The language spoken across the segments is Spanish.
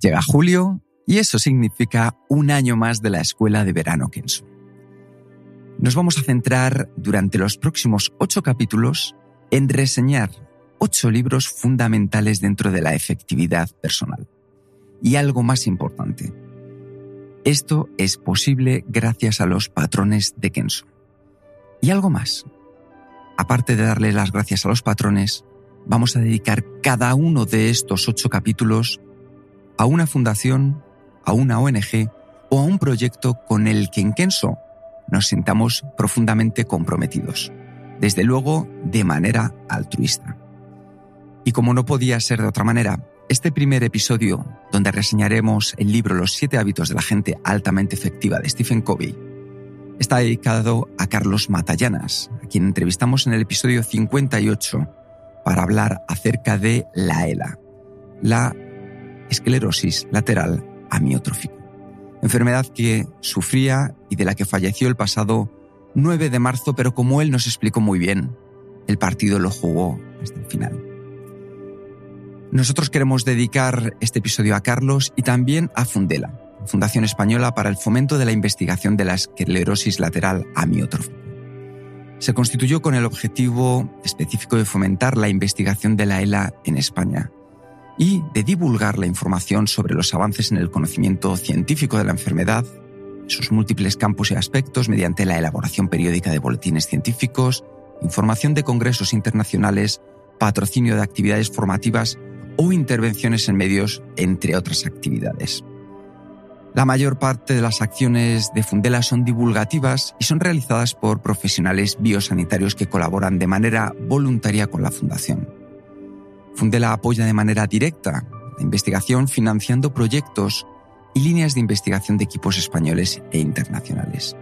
Llega julio y eso significa un año más de la escuela de verano Kenso. Nos vamos a centrar durante los próximos ocho capítulos en reseñar ocho libros fundamentales dentro de la efectividad personal. Y algo más importante, esto es posible gracias a los patrones de Kenso. Y algo más. Aparte de darle las gracias a los patrones, vamos a dedicar cada uno de estos ocho capítulos a una fundación, a una ONG o a un proyecto con el que en Kenso nos sintamos profundamente comprometidos, desde luego de manera altruista. Y como no podía ser de otra manera, este primer episodio, donde reseñaremos el libro Los siete hábitos de la gente altamente efectiva de Stephen Covey, está dedicado a Carlos Matallanas, a quien entrevistamos en el episodio 58 para hablar acerca de la ELA, la esclerosis lateral amiotrófica, enfermedad que sufría y de la que falleció el pasado 9 de marzo, pero como él nos explicó muy bien, el partido lo jugó hasta el final. Nosotros queremos dedicar este episodio a Carlos y también a Fundela, Fundación Española para el Fomento de la Investigación de la Esclerosis Lateral Amiotrófica. Se constituyó con el objetivo específico de fomentar la investigación de la ELA en España y de divulgar la información sobre los avances en el conocimiento científico de la enfermedad, sus múltiples campos y aspectos mediante la elaboración periódica de boletines científicos, información de congresos internacionales, patrocinio de actividades formativas o intervenciones en medios, entre otras actividades. La mayor parte de las acciones de Fundela son divulgativas y son realizadas por profesionales biosanitarios que colaboran de manera voluntaria con la Fundación. Fundela apoya de manera directa la investigación financiando proyectos y líneas de investigación de equipos españoles e internacionales.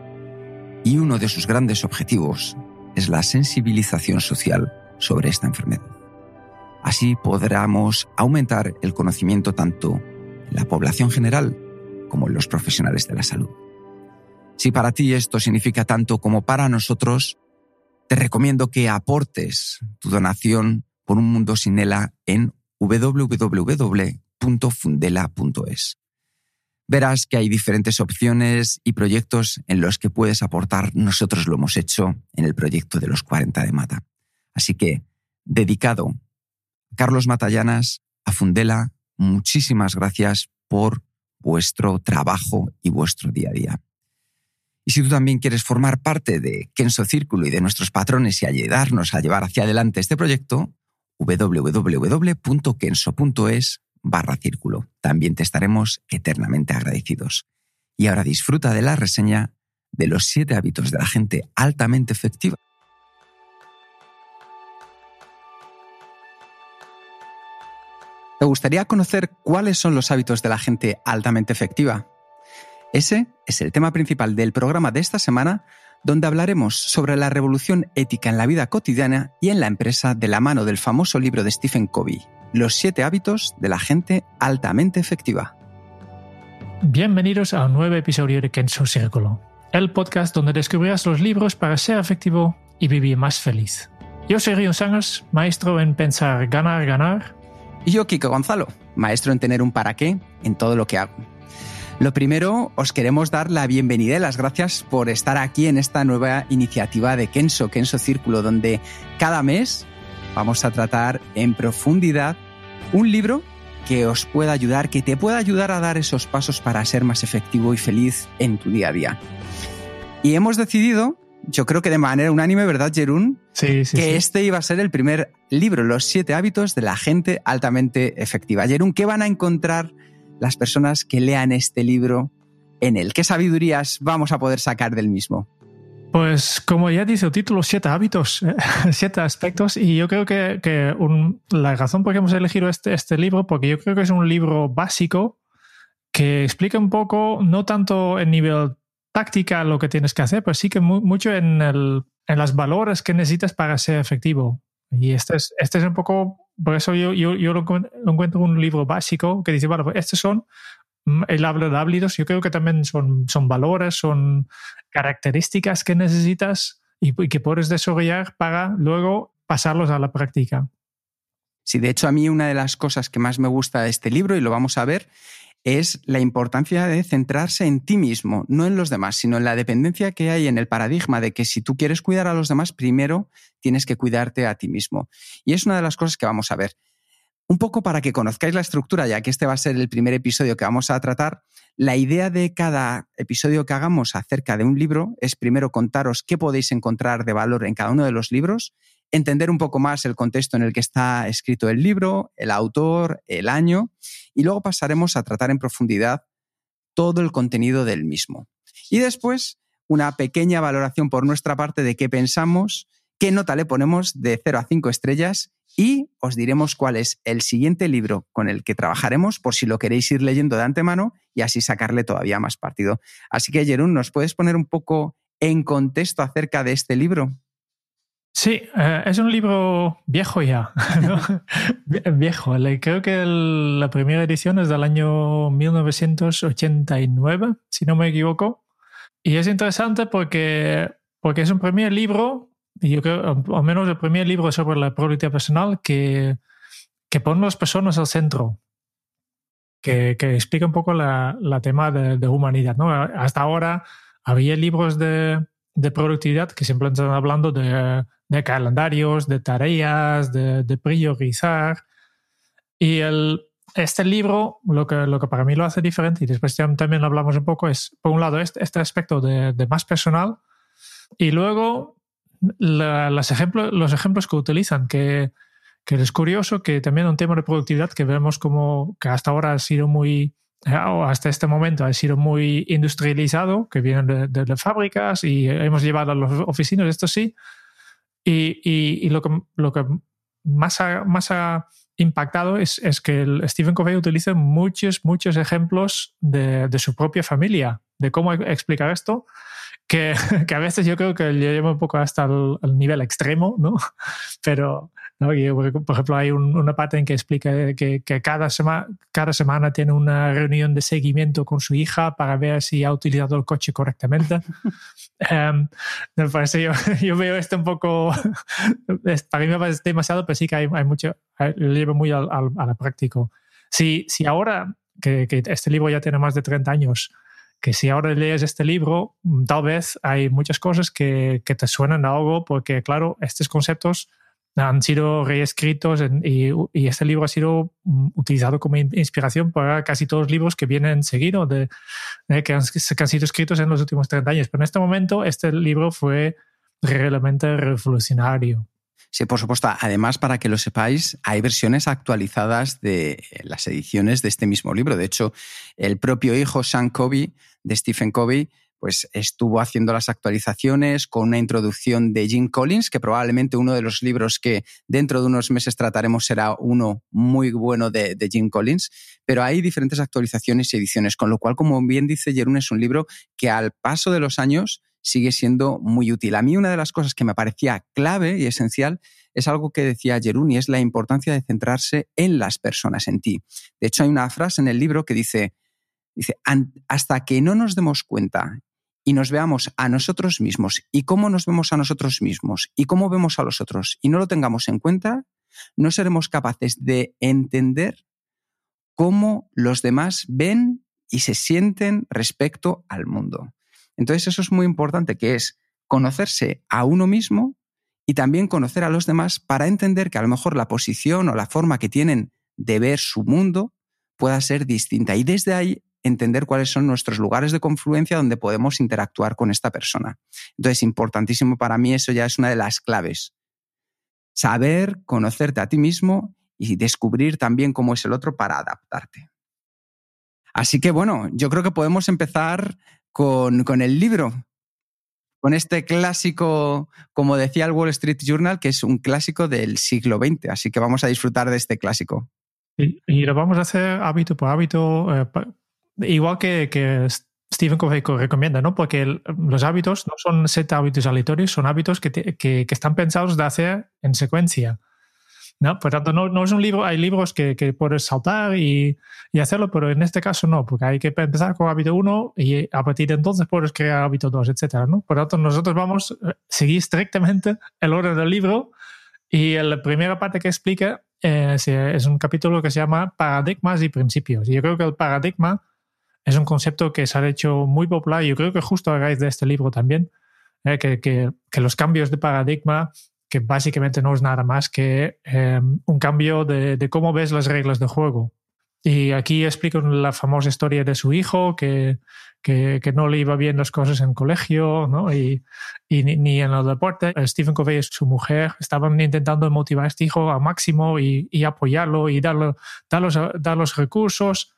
Y uno de sus grandes objetivos es la sensibilización social sobre esta enfermedad. Así podremos aumentar el conocimiento tanto en la población general como en los profesionales de la salud. Si para ti esto significa tanto como para nosotros, te recomiendo que aportes tu donación por un mundo sin ELA en www.fundela.es. Verás que hay diferentes opciones y proyectos en los que puedes aportar. Nosotros lo hemos hecho en el proyecto de los 40 de Mata. Así que, dedicado Carlos Matallanas, a Fundela, muchísimas gracias por vuestro trabajo y vuestro día a día. Y si tú también quieres formar parte de Kenso Círculo y de nuestros patrones y ayudarnos a llevar hacia adelante este proyecto, www.kenso.es barra círculo. También te estaremos eternamente agradecidos. Y ahora disfruta de la reseña de los siete hábitos de la gente altamente efectiva ¿Te gustaría conocer cuáles son los hábitos de la gente altamente efectiva? Ese es el tema principal del programa de esta semana, donde hablaremos sobre la revolución ética en la vida cotidiana y en la empresa de la mano del famoso libro de Stephen Covey, Los siete hábitos de la gente altamente efectiva. Bienvenidos a un nuevo episodio de Kenzo Círculo, el podcast donde descubrirás los libros para ser efectivo y vivir más feliz. Yo soy Río Sangers, maestro en pensar ganar, ganar y yo, Kiko Gonzalo, maestro en tener un para qué en todo lo que hago. Lo primero, os queremos dar la bienvenida y las gracias por estar aquí en esta nueva iniciativa de Kenso, Kenso Círculo, donde cada mes vamos a tratar en profundidad un libro que os pueda ayudar, que te pueda ayudar a dar esos pasos para ser más efectivo y feliz en tu día a día. Y hemos decidido yo creo que de manera unánime, ¿verdad, Jerún? Sí, sí. Que este iba a ser el primer libro, Los siete hábitos de la gente altamente efectiva. Jerún, ¿qué van a encontrar las personas que lean este libro en él? ¿Qué sabidurías vamos a poder sacar del mismo? Pues como ya dice el título, siete hábitos, siete aspectos. Y yo creo que, la razón por qué hemos elegido este, este libro, porque yo creo que es un libro básico que explica un poco, no tanto en nivel táctica lo que tienes que hacer, pero sí que mucho en, el, en las valores que necesitas para ser efectivo. Y este es, este es un poco, por eso yo, yo, yo lo, encuentro un libro básico que dice, bueno, pues estos son el habla de hábitos, yo creo que también son, son valores, son características que necesitas y, que puedes desarrollar para luego pasarlos a la práctica. Sí, de hecho a mí una de las cosas que más me gusta de este libro, y lo vamos a ver, es la importancia de centrarse en ti mismo, no en los demás, sino en la dependencia que hay en el paradigma de que si tú quieres cuidar a los demás, primero tienes que cuidarte a ti mismo. Y es una de las cosas que vamos a ver. Un poco para que conozcáis la estructura, ya que este va a ser el primer episodio que vamos a tratar, la idea de cada episodio que hagamos acerca de un libro es primero contaros qué podéis encontrar de valor en cada uno de los libros, entender un poco más el contexto en el que está escrito el libro, el autor, el año, y luego pasaremos a tratar en profundidad todo el contenido del mismo. Y después, una pequeña valoración por nuestra parte de qué pensamos, qué nota le ponemos de 0 a 5 estrellas y os diremos cuál es el siguiente libro con el que trabajaremos por si lo queréis ir leyendo de antemano y así sacarle todavía más partido. Así que, Jerún, ¿nos puedes poner un poco en contexto acerca de este libro? Sí, eh, es un libro viejo ya, viejo. Creo que la primera edición es del año 1989, si no me equivoco. Y es interesante porque, porque es un primer libro yo creo, al menos el primer libro sobre la productividad personal que, que pone a las personas al centro, que, que explica un poco la, la tema de, de, humanidad. ¿no? Hasta ahora había libros de, de productividad que siempre están hablando de, de calendarios, de tareas, de, de, priorizar. Y el, este libro, lo que, lo que para mí lo hace diferente, y después también hablamos un poco, es, por un lado, este, este aspecto de, de más personal, y luego los ejemplos que utilizan, que, que, es curioso que también un tema de productividad que vemos como que hasta ahora ha sido muy, hasta este momento ha sido muy industrializado, que vienen de, de, fábricas y hemos llevado a las oficinas, esto sí, y, lo, que, lo más ha, impactado es, que el Stephen Covey utiliza muchos, muchos ejemplos de, su propia familia, de cómo explicar esto que, a veces yo creo que le lleva un poco hasta el, nivel extremo, ¿no? Pero, ¿no? por ejemplo, hay una parte en que explica que, que cada, sema, cada semana tiene una reunión de seguimiento con su hija para ver si ha utilizado el coche correctamente. um, me parece, yo, yo, veo esto un poco, para mí me parece demasiado, pero sí que hay, hay mucho, lo llevo muy al, al, a la práctico. Si, si ahora, que, que este libro ya tiene más de 30 años, que si ahora lees este libro, mm, tal vez hay muchas cosas que, que te suenan a algo, porque claro, estos conceptos han sido reescritos y, y, este libro ha sido mm, utilizado como inspiración para casi todos los libros que vienen seguidos, de, de que, han, que, han, sido escritos en los últimos 30 años. Pero en este momento este libro fue realmente revolucionario. Sí, por supuesto. Además, para que lo sepáis, hay versiones actualizadas de las ediciones de este mismo libro. De hecho, el propio hijo Sean Covey, de Stephen Covey, pues estuvo haciendo las actualizaciones con una introducción de Jim Collins, que probablemente uno de los libros que dentro de unos meses trataremos será uno muy bueno de, Jim Collins, pero hay diferentes actualizaciones y ediciones, con lo cual, como bien dice Jerún, es un libro que al paso de los años sigue siendo muy útil. A mí una de las cosas que me parecía clave y esencial es algo que decía Jerún y es la importancia de centrarse en las personas, en ti. De hecho, hay una frase en el libro que dice, dice hasta que no nos demos cuenta y nos veamos a nosotros mismos y cómo nos vemos a nosotros mismos y cómo vemos a los otros y no lo tengamos en cuenta, no seremos capaces de entender cómo los demás ven y se sienten respecto al mundo. Entonces eso es muy importante, que es conocerse a uno mismo y también conocer a los demás para entender que a lo mejor la posición o la forma que tienen de ver su mundo pueda ser distinta. Y desde ahí entender cuáles son nuestros lugares de confluencia donde podemos interactuar con esta persona. Entonces, importantísimo para mí, eso ya es una de las claves. Saber conocerte a ti mismo y descubrir también cómo es el otro para adaptarte. Así que bueno, yo creo que podemos empezar con, con el libro. con este clásico, como decía el Wall Street Journal, que es un clásico del siglo XX. Así que vamos a disfrutar de este clásico. Y, lo vamos a hacer hábito por hábito, eh, igual que, que Stephen Covey recomienda, ¿no? Porque los hábitos no son set hábitos aleatorios, son hábitos que, que, que, están pensados de hacer en secuencia. ¿no? Por tanto, no, no es un libro, hay libros que, que puedes saltar y, y, hacerlo, pero en este caso no, porque hay que empezar con hábito 1 y a partir de entonces puedes crear hábito 2, etcétera, ¿no? Por tanto, nosotros vamos a seguir estrictamente el orden del libro y la primera parte que explica eh, es un capítulo que se llama Paradigmas y Principios. Y yo creo que el paradigma es un concepto que se ha hecho muy popular y yo creo que justo a de este libro también, eh, que, que, los cambios de paradigma, que básicamente no es nada más que eh, un cambio de, cómo ves las reglas de juego. Y aquí explico la famosa historia de su hijo, que, que, no le iba bien las cosas en colegio ¿no? y, y ni, en el deporte. Stephen Covey y su mujer estaban intentando motivar a este hijo al máximo y, y apoyarlo y dar, los, dar los recursos,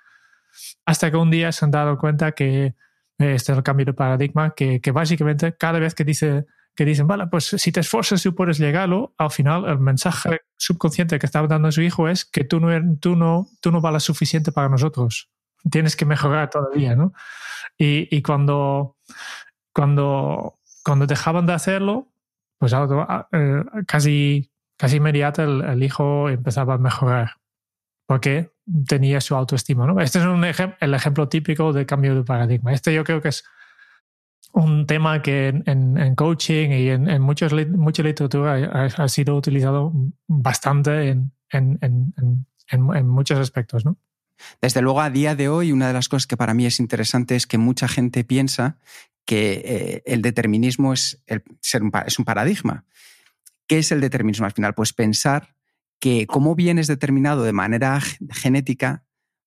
hasta que un día se han dado cuenta que este es el cambio de paradigma, que, básicamente cada vez que dice que dicen, vale, pues si te esfuerzas y puedes llegarlo, al final el mensaje subconsciente que estaba dando a su hijo es que tú no, tú no, tú no vales suficiente para nosotros. Tienes que mejorar todavía, ¿no? Y, y cuando, cuando, cuando dejaban de hacerlo, pues eh, casi, casi inmediato el, el, hijo empezaba a mejorar porque tenía su autoestima, ¿no? Este es un el ejemplo típico de cambio de paradigma. Este yo creo que es un tema que en, coaching y en, en muchos, mucha literatura ha, sido utilizado bastante en, muchos aspectos, ¿no? Desde luego, a día de hoy, una de las cosas que para mí es interesante es que mucha gente piensa que eh, el determinismo es, el, un, es un paradigma. ¿Qué es el determinismo al final? Pues pensar que cómo vienes determinado de manera genética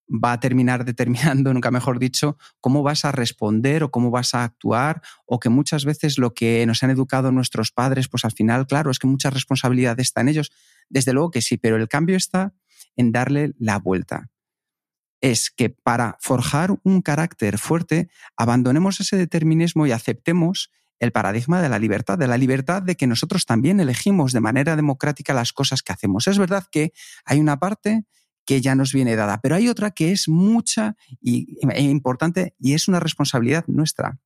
va a terminar determinando, nunca mejor dicho, cómo vas a responder o cómo vas a actuar, o que muchas veces lo que nos han educado nuestros padres, pues al final, claro, es que mucha responsabilidad está en ellos. Desde luego que sí, pero el cambio está en darle la vuelta. Es que para forjar un carácter fuerte, abandonemos ese determinismo y aceptemos el paradigma de la libertad, de la libertad de que nosotros también elegimos de manera democrática las cosas que hacemos. Es verdad que hay una parte que ya nos viene dada, pero hay otra que es mucha y, e importante y es una responsabilidad nuestra.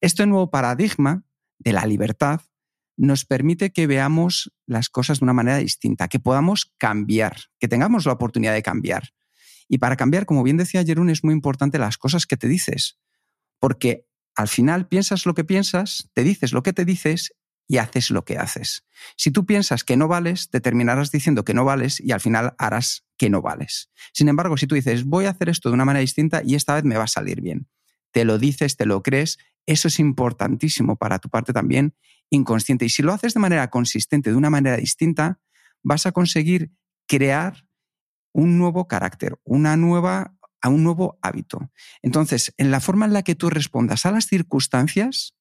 Este nuevo paradigma de la libertad nos permite que veamos las cosas de una manera distinta, que podamos cambiar, que tengamos la oportunidad de cambiar. Y para cambiar, como bien decía Jerún, es muy importante las cosas que te dices, porque al final piensas lo que piensas, te dices lo que te dices y haces lo que haces. Si tú piensas que no vales, te terminarás diciendo que no vales y al final harás que no vales. Sin embargo, si tú dices, voy a hacer esto de una manera distinta y esta vez me va a salir bien, te lo dices, te lo crees, eso es importantísimo para tu parte también inconsciente. Y si lo haces de manera consistente, de una manera distinta, vas a conseguir crear un nuevo carácter, una nueva, un nuevo hábito. Entonces, en la forma en la que tú respondas a las circunstancias,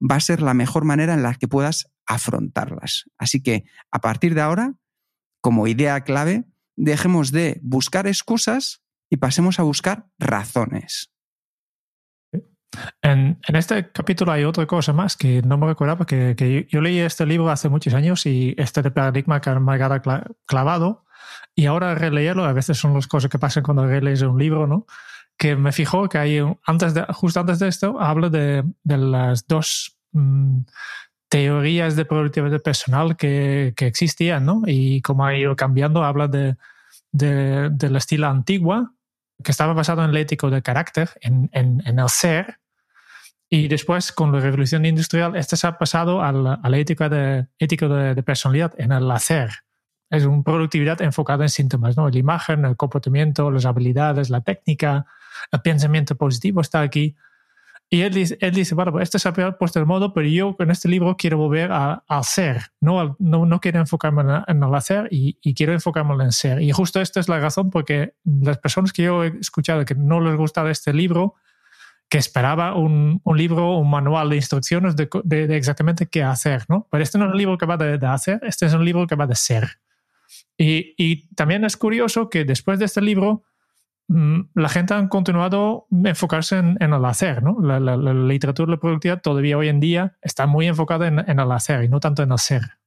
va a ser la mejor manera en la que puedas afrontarlas. Así que a partir de ahora, como idea clave, dejemos de buscar excusas y pasemos a buscar razones. En, en, este capítulo hay otra cosa más que no me recordaba, que, que yo, leí este libro hace muchos años y este paradigma que me ha clavado y ahora releerlo, a veces son las cosas que pasan cuando relees un libro, ¿no? que me fijó que hay, antes de, justo antes de esto, hablo de, de las dos mmm, teorías de productividad personal que, que, existían, ¿no? Y como ha ido cambiando, habla de, de, del estilo antigua, que estaba basado en el ético de carácter, en, en, en, el ser, y después, con la revolución industrial, este se ha pasado a la, a la ética de, ético de, de personalidad, en el hacer. Es una productividad enfocada en síntomas, ¿no? La imagen, el comportamiento, las habilidades, la técnica, el pensamiento positivo está aquí. Y él dice, él dice bueno, este se ha puesto de modo, pero yo en este libro quiero volver al ser, no, no, no quiero enfocarme en, en el hacer y, y, quiero enfocarme en el ser. Y justo esta es la razón porque las personas que yo he escuchado que no les gustaba este libro, que esperaba un, un libro, un manual de instrucciones de, de, de, exactamente qué hacer, ¿no? Pero este no es un libro que va de, de hacer, este es un libro que va de ser. Y, también es curioso que después de este libro, mm, la gente ha continuado enfocarse en, el hacer, ¿no? La, literatura de productividad todavía hoy en día está muy enfocada en, en el hacer y no tanto en el ser.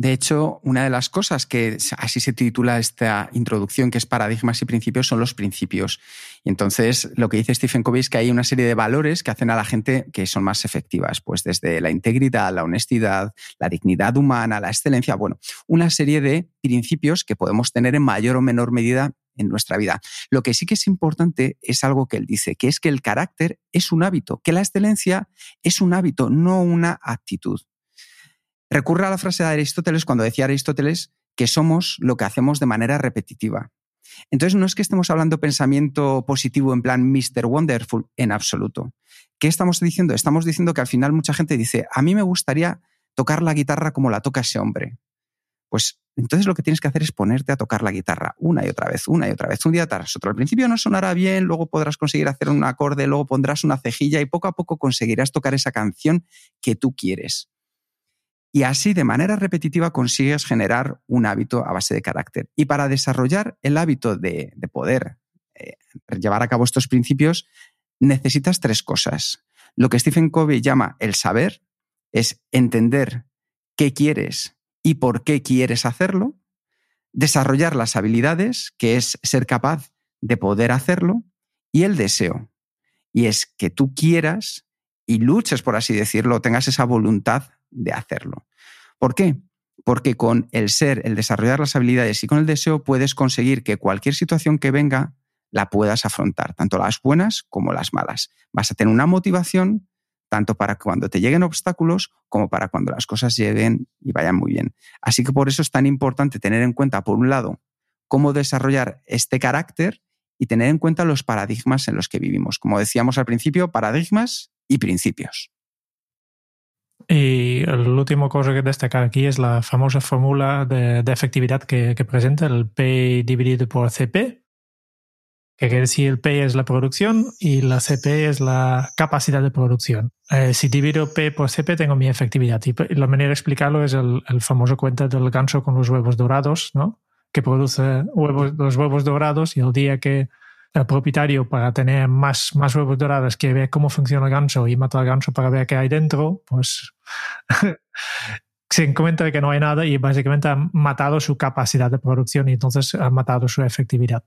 De hecho, una de las cosas que así se titula esta introducción, que es paradigmas y principios, son los principios. Y entonces lo que dice Stephen Covey es que hay una serie de valores que hacen a la gente que son más efectivas, pues desde la integridad, la honestidad, la dignidad humana, la excelencia, bueno, una serie de principios que podemos tener en mayor o menor medida en nuestra vida. Lo que sí que es importante es algo que él dice, que es que el carácter es un hábito, que la excelencia es un hábito, no una actitud. Recurre a la frase de Aristóteles cuando decía Aristóteles que somos lo que hacemos de manera repetitiva. Entonces no es que estemos hablando pensamiento positivo en plan Mr. Wonderful en absoluto. ¿Qué estamos diciendo? Estamos diciendo que al final mucha gente dice, a mí me gustaría tocar la guitarra como la toca ese hombre. Pues entonces lo que tienes que hacer es ponerte a tocar la guitarra una y otra vez, una y otra vez, un día tras otro. Al principio no sonará bien, luego podrás conseguir hacer un acorde, luego pondrás una cejilla y poco a poco conseguirás tocar esa canción que tú quieres. Y así, de manera repetitiva, consigues generar un hábito a base de carácter. Y para desarrollar el hábito de, poder eh, llevar a cabo estos principios, necesitas tres cosas. Lo que Stephen Covey llama el saber es entender qué quieres y por qué quieres hacerlo, desarrollar las habilidades, que es ser capaz de poder hacerlo, y el deseo. Y es que tú quieras y luches, por así decirlo, tengas esa voluntad de hacerlo. ¿Por qué? Porque con el ser, el desarrollar las habilidades y con el deseo puedes conseguir que cualquier situación que venga la puedas afrontar, tanto las buenas como las malas. Vas a tener una motivación tanto para cuando te lleguen obstáculos como para cuando las cosas lleguen y vayan muy bien. Así que por eso es tan importante tener en cuenta, por un lado, cómo desarrollar este carácter y tener en cuenta los paradigmas en los que vivimos. Como decíamos al principio, paradigmas y principios. Y la última cosa que destacar aquí es la famosa fórmula de, efectividad que, presenta el P dividido por CP, que quiere decir el P es la producción y la CP es la capacidad de producción. Eh, si divido P por CP tengo mi efectividad. Y la manera de explicarlo es el, famoso cuento del ganso con los huevos dorados, ¿no? que produce huevos, los huevos dorados y el día que el propietario para tener más, más huevos dorados que ver cómo funciona el ganso y mata al ganso para ver qué hay dentro, pues se encuentra que no hay nada y básicamente ha matado su capacidad de producción y entonces ha matado su efectividad.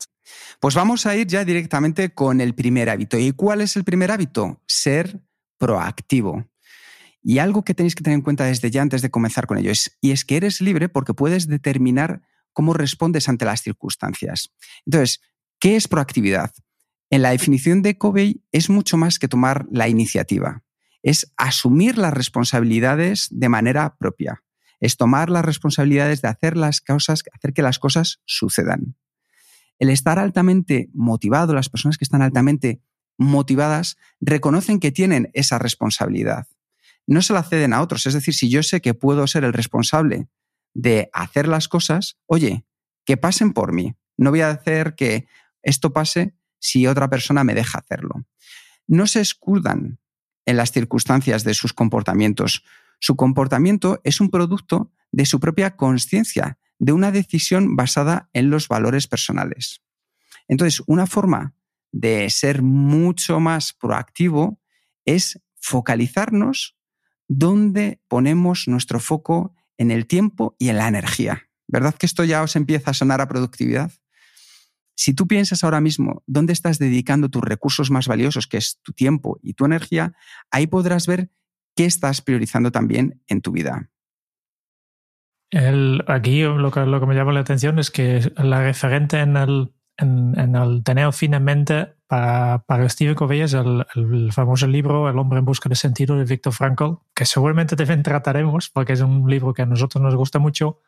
Pues vamos a ir ya directamente con el primer hábito. ¿Y cuál es el primer hábito? Ser proactivo. Y algo que tenéis que tener en cuenta desde ya antes de comenzar con ello es, y es que eres libre porque puedes determinar cómo respondes ante las circunstancias. Entonces, ¿Qué es proactividad? En la definición de Covey es mucho más que tomar la iniciativa. Es asumir las responsabilidades de manera propia. Es tomar las responsabilidades de hacer las cosas, hacer que las cosas sucedan. El estar altamente motivado, las personas que están altamente motivadas, reconocen que tienen esa responsabilidad. No se la ceden a otros. Es decir, si yo sé que puedo ser el responsable de hacer las cosas, oye, que pasen por mí. No voy a hacer que esto pase si otra persona me deja hacerlo. No se escudan en las circunstancias de sus comportamientos. Su comportamiento es un producto de su propia conciencia, de una decisión basada en los valores personales. Entonces, una forma de ser mucho más proactivo es focalizarnos donde ponemos nuestro foco en el tiempo y en la energía. ¿Verdad que esto ya os empieza a sonar a productividad? Si tú piensas ahora mismo dónde estás dedicando tus recursos más valiosos, que es tu tiempo y tu energía, ahí podrás ver qué estás priorizando también en tu vida. aquí lo que, me llama la atención es que la referente en el, en, el tener fin en mente para, para Steve Covey es el, el, famoso libro El hombre en busca de sentido de Viktor Frankl, que seguramente también trataremos porque es un libro que a nosotros nos gusta mucho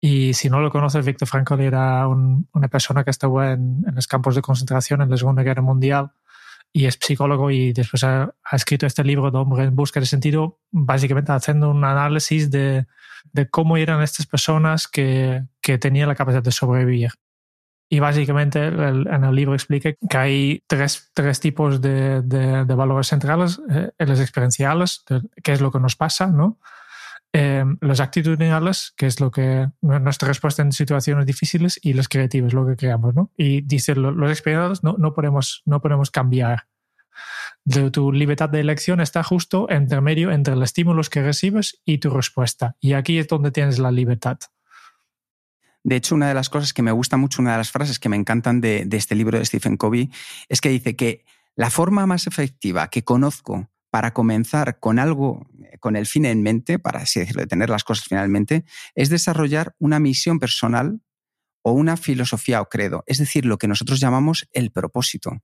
y si no lo conoces, Víctor Frankl era una persona que estuvo en, los campos de concentración en la Segunda Guerra Mundial y es psicólogo y después ha, escrito este libro de Hombre en Busca de Sentido, básicamente haciendo un análisis de, de cómo eran estas personas que, que, tenían la capacidad de sobrevivir. Y básicamente en el libro explica que hay tres, tres tipos de, de, valores centrales, eh, los experienciales, que es lo que nos pasa, ¿no? Eh, los actitudinales, que es lo que nuestra respuesta en situaciones difíciles, y los creativos, lo que creamos, ¿no? Y dice, los experimentados no, no, podemos, no podemos cambiar. De tu libertad de elección está justo entre medio entre los estímulos que recibes y tu respuesta. Y aquí es donde tienes la libertad. De hecho, una de las cosas que me gusta mucho, una de las frases que me encantan de, de este libro de Stephen Covey, es que dice que la forma más efectiva que conozco para comenzar con algo, con el fin en mente, para así decirlo, de tener las cosas finalmente, es desarrollar una misión personal o una filosofía o credo, es decir, lo que nosotros llamamos el propósito.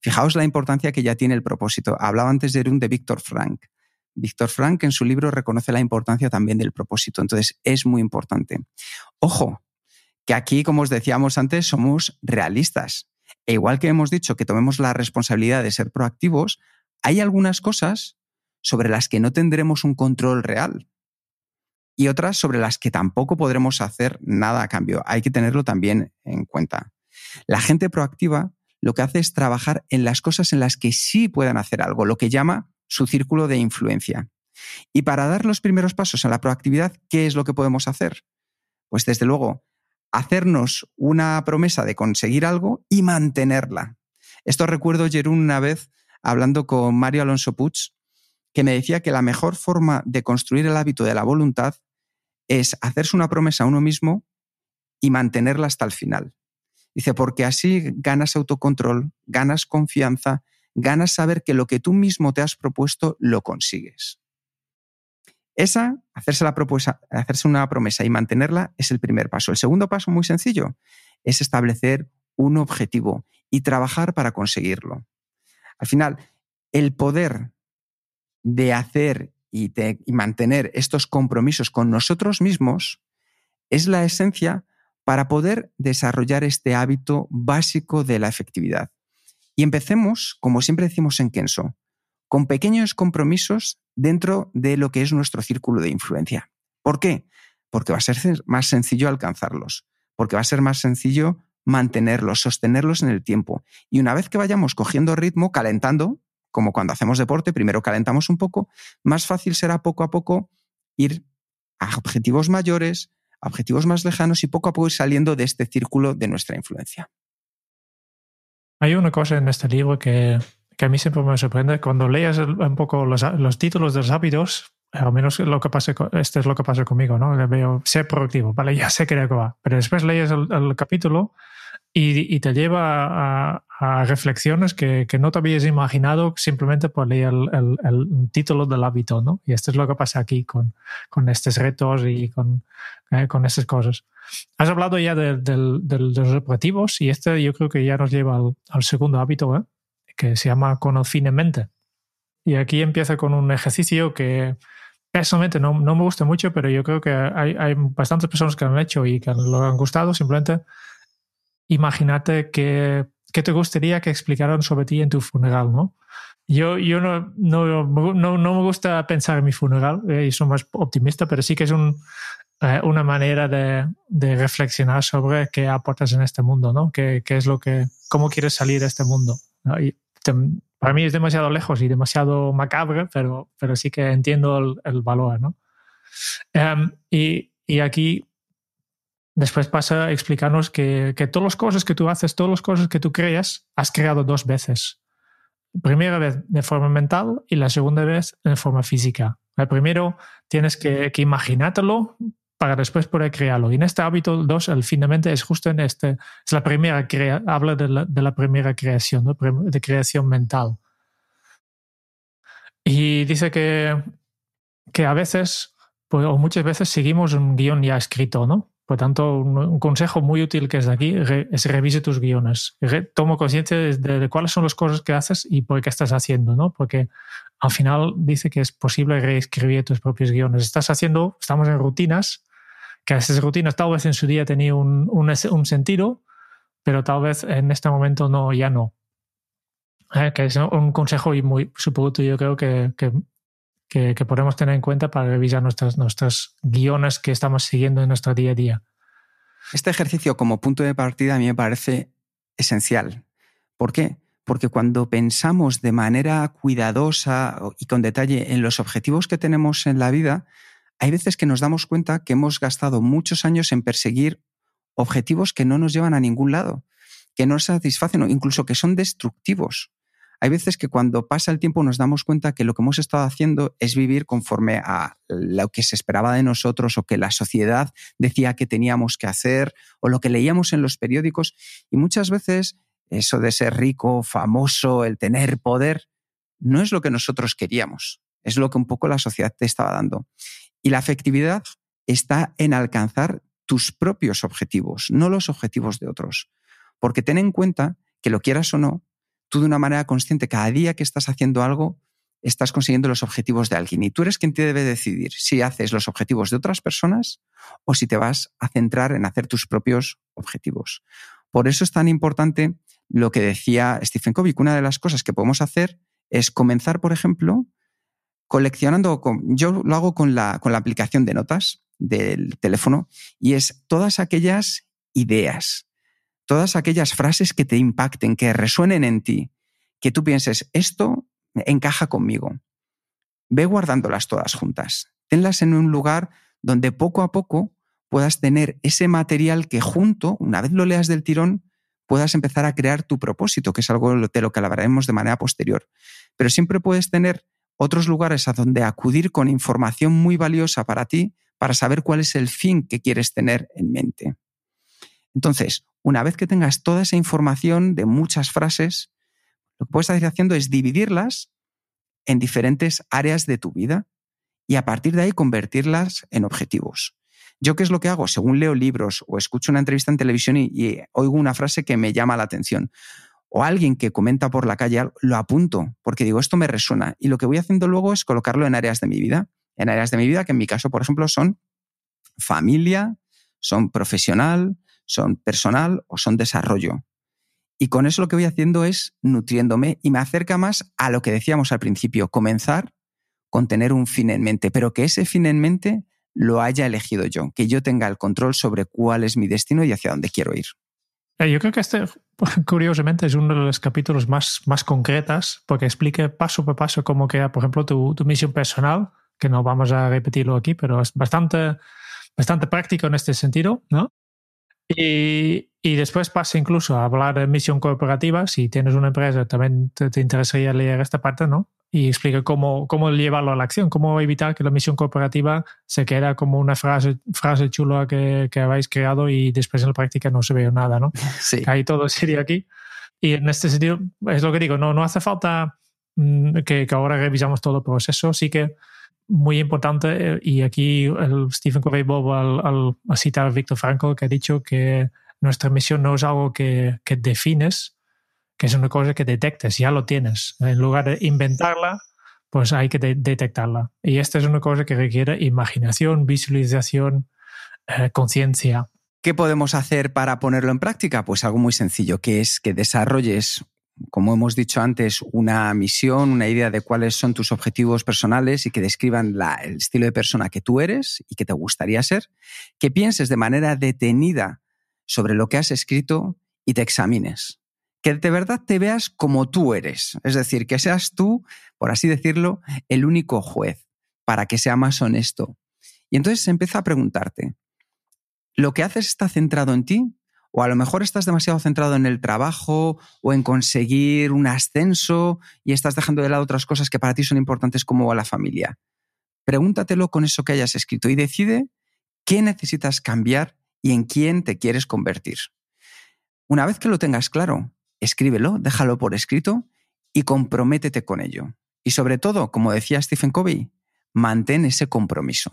Fijaos la importancia que ya tiene el propósito. Hablaba antes de un de Víctor Frank. Víctor Frank en su libro reconoce la importancia también del propósito, entonces es muy importante. Ojo, que aquí, como os decíamos antes, somos realistas. E igual que hemos dicho que tomemos la responsabilidad de ser proactivos, hay algunas cosas sobre las que no tendremos un control real y otras sobre las que tampoco podremos hacer nada a cambio. Hay que tenerlo también en cuenta. La gente proactiva lo que hace es trabajar en las cosas en las que sí puedan hacer algo, lo que llama su círculo de influencia. Y para dar los primeros pasos a la proactividad, ¿qué es lo que podemos hacer? Pues desde luego, hacernos una promesa de conseguir algo y mantenerla. Esto recuerdo, Jerún, una vez hablando con Mario Alonso Puig, que me decía que la mejor forma de construir el hábito de la voluntad es hacerse una promesa a uno mismo y mantenerla hasta el final. Dice, porque así ganas autocontrol, ganas confianza, ganas saber que lo que tú mismo te has propuesto lo consigues. Esa, hacerse, la propuesta, hacerse una promesa y mantenerla es el primer paso. El segundo paso, muy sencillo, es establecer un objetivo y trabajar para conseguirlo. Al final, el poder de hacer y, mantener estos compromisos con nosotros mismos es la esencia para poder desarrollar este hábito básico de la efectividad. Y empecemos, como siempre decimos en Kenso, con pequeños compromisos dentro de lo que es nuestro círculo de influencia. ¿Por qué? Porque va a ser más sencillo alcanzarlos, porque va a ser más sencillo mantenerlos, sostenerlos en el tiempo. Y una vez que vayamos cogiendo ritmo, calentando, como cuando hacemos deporte, primero calentamos un poco, más fácil será poco a poco ir a objetivos mayores, a objetivos más lejanos y poco a poco ir saliendo de este círculo de nuestra influencia. Hay una cosa en este libro que, a mí siempre me sorprende. Cuando lees un poco los, títulos de los hábitos, al menos lo que pasa, este es lo que pasa conmigo, ¿no? Le veo ser productivo, vale, ya sé que va. Pero después lees el capítulo y, te lleva a, reflexiones que, no te habías imaginado simplemente por leer el, título del hábito, ¿no? Y esto es lo que pasa aquí con, con estos retos y con, eh, con estas cosas. Has hablado ya de, los objetivos y este yo creo que ya nos lleva al, segundo hábito, ¿eh? que se llama con fin en mente. Y aquí empieza con un ejercicio que personalmente no, no me gusta mucho, pero yo creo que hay, hay bastantes personas que lo han hecho y que lo han gustado. Simplemente imagínate que, te gustaría que explicaran sobre ti en tu funeral, ¿no? Yo, yo no, no, no, me gusta pensar en mi funeral, eh, y soy más optimista, pero sí que es eh, una manera de, reflexionar sobre qué aportas en este mundo, ¿no? ¿Qué, es lo que, cómo quieres salir de este mundo? para mí es demasiado lejos y demasiado macabre, pero, pero sí que entiendo el, valor, ¿no? Em, y, y, aquí Después pasa a explicarnos que, que todas las cosas que tú haces, todas las cosas que tú creas, has creado dos veces. primera vez de forma mental y la segunda vez de forma física. El primero tienes que, que imaginártelo para después poder crearlo. Y en este hábito 2, el finalmente es justo en este, es la primera, crea, habla de la, de la primera creación, de creación mental. Y dice que, que a veces, pues, o muchas veces seguimos un guion ya escrito, ¿no? Por tanto, un, consejo muy útil que es de aquí es revise tus guiones. tomo conciencia de, cuáles son las cosas que haces y por qué estás haciendo, ¿no? Porque al final dice que es posible reescribir tus propios guiones. Estás haciendo, estamos en rutinas, que esas rutinas tal vez en su día tenían un, un, sentido, pero tal vez en este momento no, ya no. Eh, que es un consejo y muy útil, yo creo que, que que, podemos tener en cuenta para revisar nuestras, nuestros guiones que estamos siguiendo en nuestro día a día. Este ejercicio como punto de partida a mí me parece esencial. ¿Por qué? Porque cuando pensamos de manera cuidadosa y con detalle en los objetivos que tenemos en la vida, hay veces que nos damos cuenta que hemos gastado muchos años en perseguir objetivos que no nos llevan a ningún lado, que no satisfacen o incluso que son destructivos. Hay veces que cuando pasa el tiempo nos damos cuenta que lo que hemos estado haciendo es vivir conforme a lo que se esperaba de nosotros o que la sociedad decía que teníamos que hacer o lo que leíamos en los periódicos. Y muchas veces eso de ser rico, famoso, el tener poder, no es lo que nosotros queríamos. Es lo que un poco la sociedad te estaba dando. Y la afectividad está en alcanzar tus propios objetivos, no los objetivos de otros. Porque ten en cuenta que lo quieras o no, tú de una manera consciente, cada día que estás haciendo algo, estás consiguiendo los objetivos de alguien. Y tú eres quien te debe decidir si haces los objetivos de otras personas o si te vas a centrar en hacer tus propios objetivos. Por eso es tan importante lo que decía Stephen Covey, una de las cosas que podemos hacer es comenzar, por ejemplo, coleccionando, yo lo hago con la, con la aplicación de notas del teléfono, y es todas aquellas ideas, todas aquellas frases que te impacten, que resuenen en ti, que tú pienses, esto encaja conmigo. Ve guardándolas todas juntas. Tenlas en un lugar donde poco a poco puedas tener ese material que junto, una vez lo leas del tirón, puedas empezar a crear tu propósito, que es algo de lo que hablaremos de manera posterior. Pero siempre puedes tener otros lugares a donde acudir con información muy valiosa para ti, para saber cuál es el fin que quieres tener en mente. Entonces, una vez que tengas toda esa información de muchas frases, lo que puedes estar haciendo es dividirlas en diferentes áreas de tu vida y a partir de ahí convertirlas en objetivos. ¿Yo qué es lo que hago? Según leo libros o escucho una entrevista en televisión y, oigo una frase que me llama la atención, o alguien que comenta por la calle, lo apunto, porque digo, esto me resuena. Y lo que voy haciendo luego es colocarlo en áreas de mi vida. En áreas de mi vida que en mi caso, por ejemplo, son familia, son profesional, son personal o son desarrollo. Y con eso lo que voy haciendo es nutriéndome y me acerca más a lo que decíamos al principio, comenzar con tener un fin en mente, pero que ese fin en mente lo haya elegido yo, que yo tenga el control sobre cuál es mi destino y hacia dónde quiero ir. Eh, yo creo que este, curiosamente, es uno de los capítulos más, más concretas porque explica paso por paso cómo queda, por ejemplo, tu, tu misión personal, que no vamos a repetirlo aquí, pero es bastante, bastante práctico en este sentido, ¿no? Y, y, después pasa incluso a hablar de misión corporativa. Si tienes una empresa, también te, te, interesaría leer esta parte, ¿no? Y explica cómo, cómo llevarlo a la acción, cómo evitar que la misión corporativa se quede como una frase, frase chula que, que habéis creado y después en la práctica no se ve nada, ¿no? Sí. Ahí todo sería aquí. Y en este sentido, es lo que digo, no, no hace falta mmm, que, que ahora revisamos todo el proceso, sí que muy importante, eh, y aquí el Stephen Covey Bob al, al, citar a Víctor Frankl, que ha dicho que nuestra misión no es algo que, que, defines, que es una cosa que detectes, ya lo tienes. En lugar de inventarla, pues hay que de detectarla. Y esta es una cosa que requiere imaginación, visualización, eh, conciencia. ¿Qué podemos hacer para ponerlo en práctica? Pues algo muy sencillo, que es que desarrolles como hemos dicho antes, una misión, una idea de cuáles son tus objetivos personales y que describan el estilo de persona que tú eres y que te gustaría ser, que pienses de manera detenida sobre lo que has escrito y te examines. Que de verdad te veas como tú eres, es decir, que seas tú, por así decirlo, el único juez, para que sea más honesto. Y entonces empieza a preguntarte, ¿lo que haces está centrado en ti? O a lo mejor estás demasiado centrado en el trabajo o en conseguir un ascenso y estás dejando de lado otras cosas que para ti son importantes como la familia. Pregúntatelo con eso que hayas escrito y decide qué necesitas cambiar y en quién te quieres convertir. Una vez que lo tengas claro, escríbelo, déjalo por escrito y comprométete con ello. Y sobre todo, como decía Stephen Covey, mantén ese compromiso.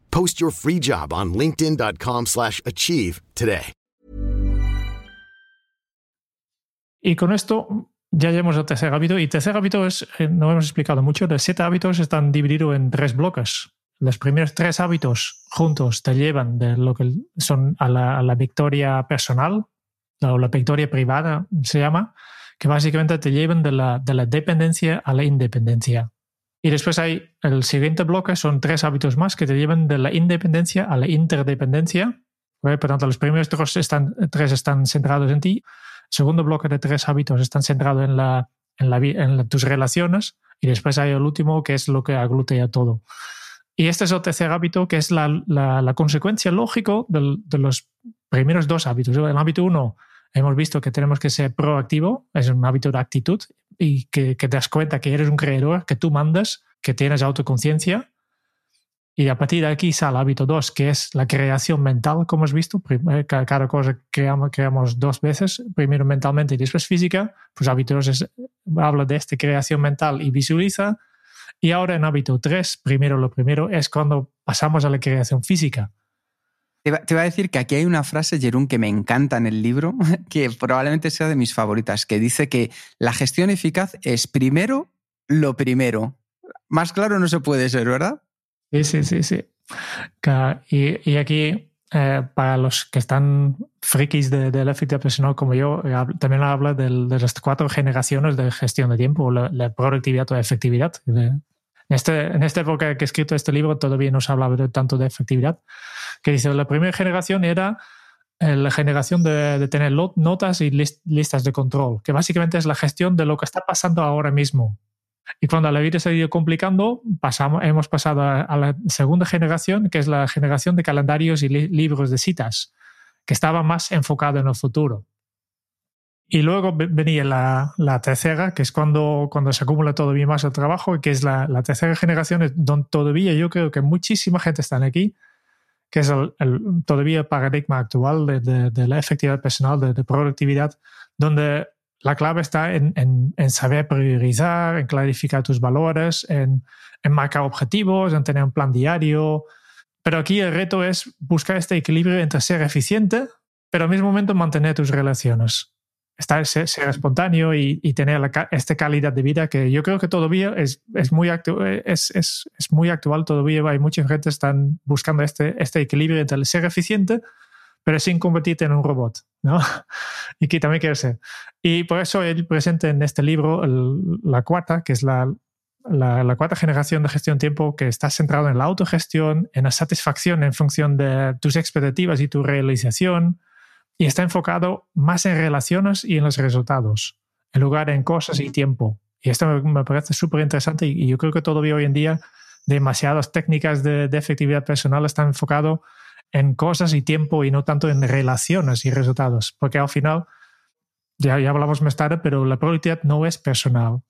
Post your free job on linkedin.com/achieve today. Y con esto ya llegamos al tercer hábito. Y tercer hábito es, eh, no hemos explicado mucho, los siete hábitos están divididos en tres bloques. Los primeros tres hábitos juntos te llevan de lo que son a la, a la victoria personal, o la victoria privada se llama, que básicamente te llevan de la, de la dependencia a la independencia. Y después hay el siguiente bloque, son tres hábitos más que te llevan de la independencia a la interdependencia. Por tanto, los primeros tres están, tres están centrados en ti. El segundo bloque de tres hábitos están centrados en, la, en, la, en tus relaciones. Y después hay el último, que es lo que aglutea todo. Y este es el tercer hábito, que es la, la, la consecuencia lógica de, de los primeros dos hábitos. El hábito uno, hemos visto que tenemos que ser proactivo, es un hábito de actitud y que, que, te das cuenta que eres un creador, que tú mandas, que tienes autoconciencia. Y a partir de aquí sale hábito 2, que es la creación mental, como has visto. Cada cosa creamos, creamos dos veces, primero mentalmente y después física. Pues hábito 2 habla de esta creación mental y visualiza. Y ahora en hábito 3, primero lo primero, es cuando pasamos a la creación física. Te iba a decir que aquí hay una frase, Jerún, que me encanta en el libro, que probablemente sea de mis favoritas, que dice que la gestión eficaz es primero lo primero. Más claro no se puede ser, ¿verdad? Sí, sí, sí, sí. Y, aquí, eh, para los que están frikis de, de la efectividad personal como yo, eh, también habla de, de, las cuatro generaciones de gestión de tiempo, la, la productividad o efectividad. En, este, en esta época que he escrito este libro todavía no se hablaba tanto de efectividad que dice, la primera generación era eh, la generación de, de tener notas y list, listas de control, que básicamente es la gestión de lo que está pasando ahora mismo. Y cuando la vida se ha ido complicando, pasamos, hemos pasado a, la segunda generación, que es la generación de calendarios y li libros de citas, que estaba más enfocado en el futuro. Y luego venía la, tercera, que es cuando, cuando se acumula todavía más el trabajo, que es la, la tercera generación, donde todavía yo creo que muchísima gente está aquí, que es todavía el paradigma actual de, la efectividad personal, de, de, productividad, donde la clave está en, saber priorizar, en clarificar tus valores, en, en marcar objetivos, en tener un plan diario. Pero aquí el reto es buscar este equilibrio entre ser eficiente, pero al mismo momento mantener tus relaciones estar, ser, ser espontáneo y, y tener la, esta calidad de vida que yo creo que todavía es, es, muy, actu es, es, es, muy actual, todavía hay mucha gente que están buscando este, este equilibrio entre el ser eficiente, pero sin convertirte en un robot, ¿no? y que también quiere ser. Y por eso él presenta en este libro el, la cuarta, que es la, la, la, cuarta generación de gestión tiempo que está centrado en la autogestión, en la satisfacción en función de tus expectativas y tu realización, y está enfocado más en relaciones y en los resultados, en lugar en cosas y tiempo. Y esto me parece súper interesante y, yo creo que todavía hoy en día demasiadas técnicas de, de efectividad personal están enfocado en cosas y tiempo y no tanto en relaciones y resultados, porque al final, ya, ya hablamos más tarde, pero la productividad no es personal,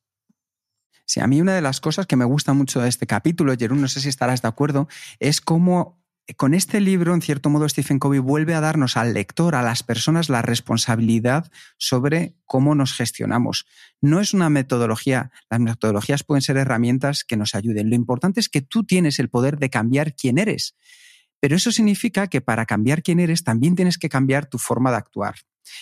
Sí, a mí una de las cosas que me gusta mucho de este capítulo, Jerón, no sé si estarás de acuerdo, es cómo con este libro, en cierto modo, Stephen Covey vuelve a darnos al lector, a las personas, la responsabilidad sobre cómo nos gestionamos. No es una metodología, las metodologías pueden ser herramientas que nos ayuden. Lo importante es que tú tienes el poder de cambiar quién eres. Pero eso significa que para cambiar quién eres también tienes que cambiar tu forma de actuar.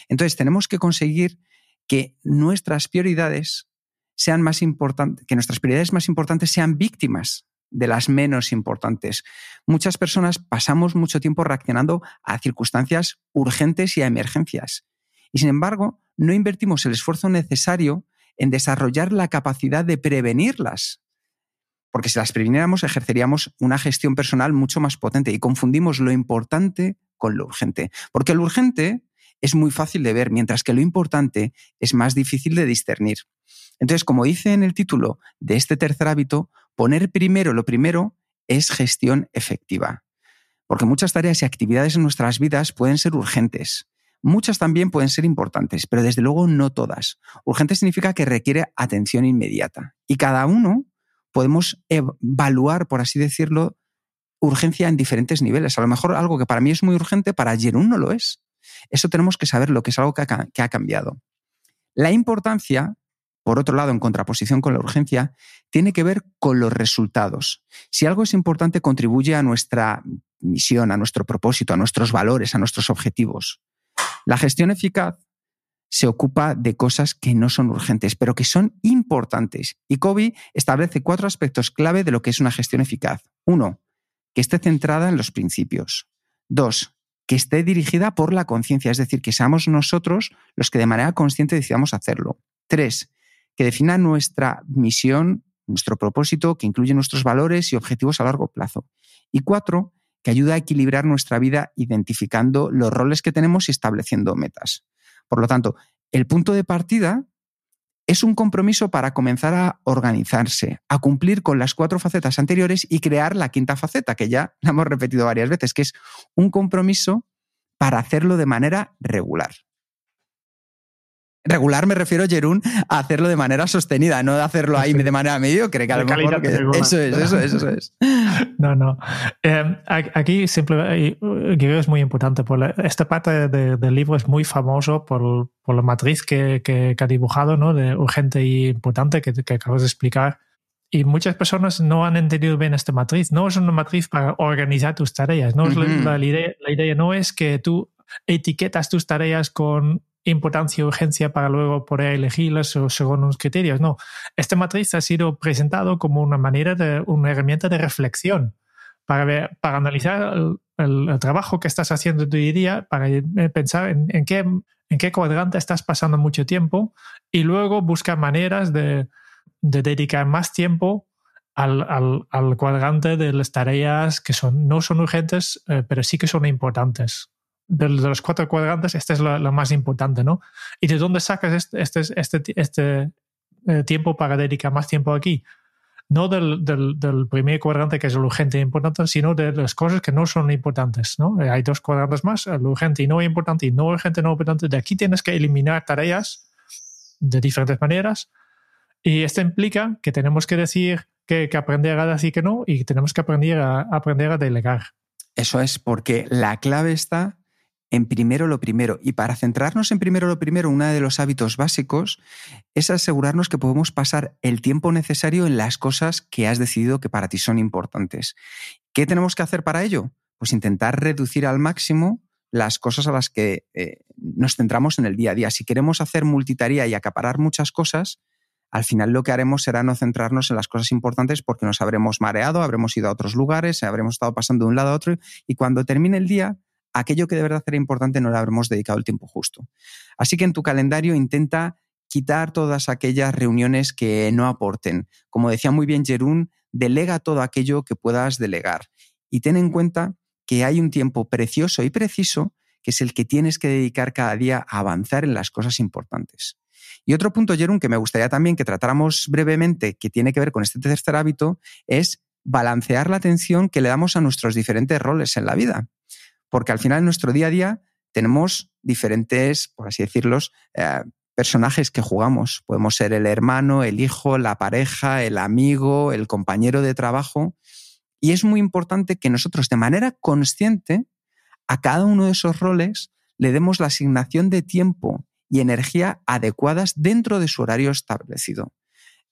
Entonces tenemos que conseguir que nuestras prioridades sean más importantes, que nuestras prioridades más importantes sean víctimas de las menos importantes. Muchas personas pasamos mucho tiempo reaccionando a circunstancias urgentes y a emergencias. Y sin embargo, no invertimos el esfuerzo necesario en desarrollar la capacidad de prevenirlas. Porque si las previniéramos, ejerceríamos una gestión personal mucho más potente y confundimos lo importante con lo urgente. Porque lo urgente es muy fácil de ver, mientras que lo importante es más difícil de discernir. Entonces, como dice en el título de este tercer hábito, poner primero lo primero es gestión efectiva. Porque muchas tareas y actividades en nuestras vidas pueden ser urgentes. Muchas también pueden ser importantes, pero desde luego no todas. Urgente significa que requiere atención inmediata. Y cada uno podemos evaluar, por así decirlo, urgencia en diferentes niveles. A lo mejor algo que para mí es muy urgente, para Jerún no lo es. Eso tenemos que saber lo que es algo que ha, cambiado. La importancia, por otro lado, en contraposición con la urgencia, tiene que ver con los resultados. Si algo es importante, contribuye a nuestra misión, a nuestro propósito, a nuestros valores, a nuestros objetivos. La gestión eficaz se ocupa de cosas que no son urgentes, pero que son importantes. Y Kobe establece cuatro aspectos clave de lo que es una gestión eficaz. Uno, que esté centrada en los principios. Dos, que esté dirigida por la conciencia, es decir, que seamos nosotros los que de manera consciente decidamos hacerlo. Tres, que defina nuestra misión, nuestro propósito, que incluye nuestros valores y objetivos a largo plazo. Y cuatro, que ayuda a equilibrar nuestra vida identificando los roles que tenemos y estableciendo metas. Por lo tanto, el punto de partida es un compromiso para comenzar a organizarse, a cumplir con las cuatro facetas anteriores y crear la quinta faceta, que ya la hemos repetido varias veces, que es un compromiso para hacerlo de manera regular. Regular me refiero, Jerún, a hacerlo de manera sostenida, no de hacerlo ahí de manera mediocre, que a lo mejor eso es, eso es, eso es. No, no. Em, aquí simplemente creo que es muy importante. Por esta parte del libro es muy famoso por, por la matriz que, que, ha dibujado, ¿no? De urgente y importante que, que acabas de explicar. Y muchas personas no han entendido bien esta matriz. No es una matriz para organizar tus tareas. No la, idea, la idea no es que tú etiquetas tus tareas con importancia y urgencia para luego poder elegirlas según unos criterios. No, esta matriz ha sido presentado como una manera de, una herramienta de reflexión para, para analizar el, trabajo que estás haciendo tu día, para pensar en, qué, en qué cuadrante estás pasando mucho tiempo y luego buscar maneras de, dedicar más tiempo al, al, cuadrante de las tareas que son, no son urgentes, eh, pero sí que son importantes de, los cuatro cuadrantes, este es lo, más importante, ¿no? ¿Y de dónde sacas este, este, este, este eh, tiempo para dedicar más tiempo aquí? No del, del, primer cuadrante que es lo urgente e importante, sino de las cosas que no son importantes, ¿no? Eh, hay dos cuadrantes más, lo urgente y no importante y no urgente no importante. De aquí tienes que eliminar tareas de diferentes maneras y esto implica que tenemos que decir que, que aprender a decir que no y tenemos que aprender a, aprender a delegar. Eso es porque la clave está en primero lo primero. Y para centrarnos en primero lo primero, uno de los hábitos básicos es asegurarnos que podemos pasar el tiempo necesario en las cosas que has decidido que para ti son importantes. ¿Qué tenemos que hacer para ello? Pues intentar reducir al máximo las cosas a las que eh, nos centramos en el día a día. Si queremos hacer multitarea y acaparar muchas cosas, al final lo que haremos será no centrarnos en las cosas importantes porque nos habremos mareado, habremos ido a otros lugares, habremos estado pasando de un lado a otro y cuando termine el día aquello que de verdad era importante no le habremos dedicado el tiempo justo. Así que en tu calendario intenta quitar todas aquellas reuniones que no aporten. Como decía muy bien Jerún, delega todo aquello que puedas delegar y ten en cuenta que hay un tiempo precioso y preciso que es el que tienes que dedicar cada día a avanzar en las cosas importantes. Y otro punto, Jerún, que me gustaría también que tratáramos brevemente, que tiene que ver con este tercer hábito, es balancear la atención que le damos a nuestros diferentes roles en la vida porque al final en nuestro día a día tenemos diferentes, por así decirlo, eh, personajes que jugamos. Podemos ser el hermano, el hijo, la pareja, el amigo, el compañero de trabajo. Y es muy importante que nosotros de manera consciente a cada uno de esos roles le demos la asignación de tiempo y energía adecuadas dentro de su horario establecido.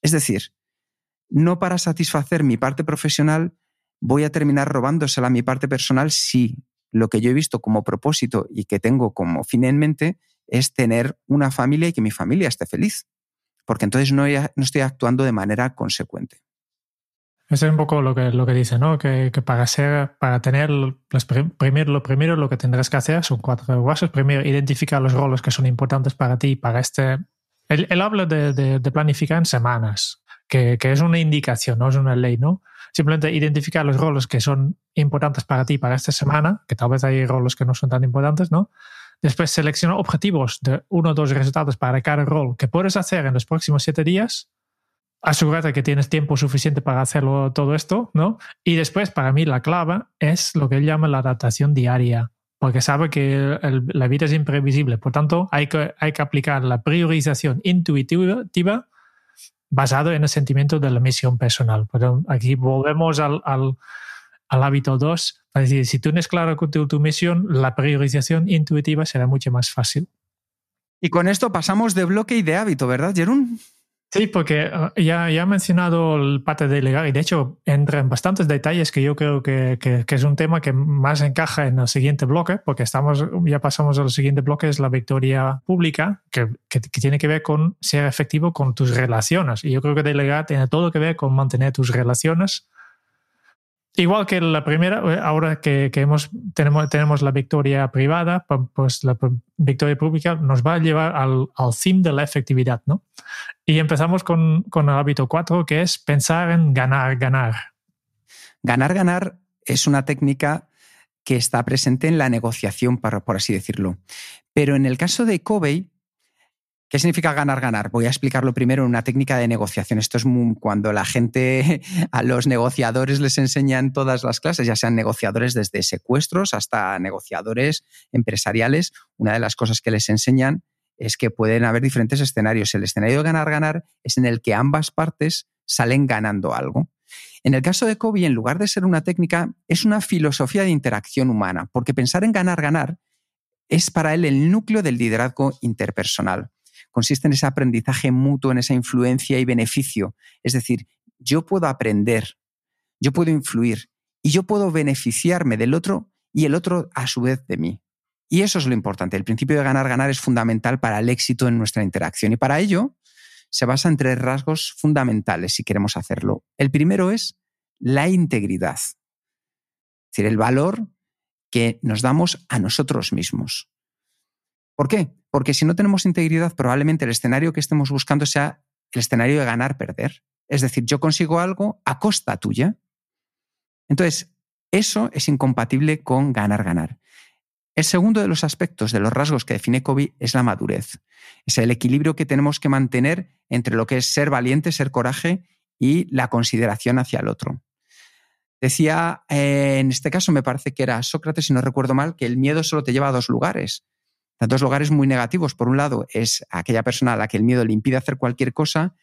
Es decir, no para satisfacer mi parte profesional voy a terminar robándosela a mi parte personal si lo que yo he visto como propósito y que tengo como fin en mente es tener una familia y que mi familia esté feliz, porque entonces no, no estoy actuando de manera consecuente. Eso es un poco lo que, lo que dice, ¿no? Que, para ser, para tener primero, lo primero lo que tendrás que hacer son cuatro pasos. Primero, identificar los roles que son importantes para ti, para este. Él, habla de, de, planificar en semanas, que, que, es una indicación, no es una ley, ¿no? Simplemente identificar los roles que son importantes para ti para esta semana, que tal vez hay roles que no son tan importantes, ¿no? Después selecciona objetivos de uno o dos resultados para cada rol que puedes hacer en los próximos siete días asegúrate que tienes tiempo suficiente para hacerlo todo esto, ¿no? Y después, para mí, la clave es lo que él llama la adaptación diaria, porque sabe que la vida es imprevisible. Por tanto, hay que, hay que aplicar la priorización intuitiva basado en el sentimiento de la misión personal. Pero aquí volvemos al, al, hábito 2. Es decir, si tú tienes claro tu, tu misión, la priorización intuitiva será mucho más fácil. Y con esto pasamos de bloque y de hábito, ¿verdad, Jerún? Sí, porque ah, ya, ya he mencionado el parte de delegar y de hecho entra en bastantes detalles que yo creo que, que, es un tema que más encaja en el siguiente bloque, porque estamos, ya pasamos al siguiente bloque, es la victoria pública, que, que, tiene que ver con ser efectivo con tus relaciones. Y yo creo que delegar tiene todo que ver con mantener tus relaciones Igual que la primera, eh, ahora que, tenemos, la victoria privada, pues la victoria pública nos va a llevar al, al de la efectividad, ¿no? Y empezamos con, con el hábito 4, que es pensar en ganar, ganar. Ganar, ganar es una técnica que está presente en la negociación, por así decirlo. Pero en el caso de Covey, ¿Qué significa ganar, ganar? Voy a explicarlo primero en una técnica de negociación. Esto es cuando la gente, a los negociadores les enseñan todas las clases, ya sean negociadores desde secuestros hasta negociadores empresariales. Una de las cosas que les enseñan es que pueden haber diferentes escenarios. El escenario de ganar, ganar es en el que ambas partes salen ganando algo. En el caso de Kobe, en lugar de ser una técnica, es una filosofía de interacción humana, porque pensar en ganar, ganar es para él el núcleo del liderazgo interpersonal consiste en ese aprendizaje mutuo, en esa influencia y beneficio. Es decir, yo puedo aprender, yo puedo influir y yo puedo beneficiarme del otro y el otro a su vez de mí. Y eso es lo importante. El principio de ganar, ganar es fundamental para el éxito en nuestra interacción. Y para ello se basa en tres rasgos fundamentales si queremos hacerlo. El primero es la integridad. Es decir, el valor que nos damos a nosotros mismos. ¿Por qué? Porque si no tenemos integridad, probablemente el escenario que estemos buscando sea el escenario de ganar-perder. Es decir, yo consigo algo a costa tuya. Entonces, eso es incompatible con ganar-ganar. El segundo de los aspectos de los rasgos que define Kobe es la madurez. Es el equilibrio que tenemos que mantener entre lo que es ser valiente, ser coraje y la consideración hacia el otro. Decía, eh, en este caso me parece que era Sócrates, si no recuerdo mal, que el miedo solo te lleva a dos lugares dos lugares muy negativos. Por un lado, es aquella persona a la que el miedo le impide hacer cualquier cosa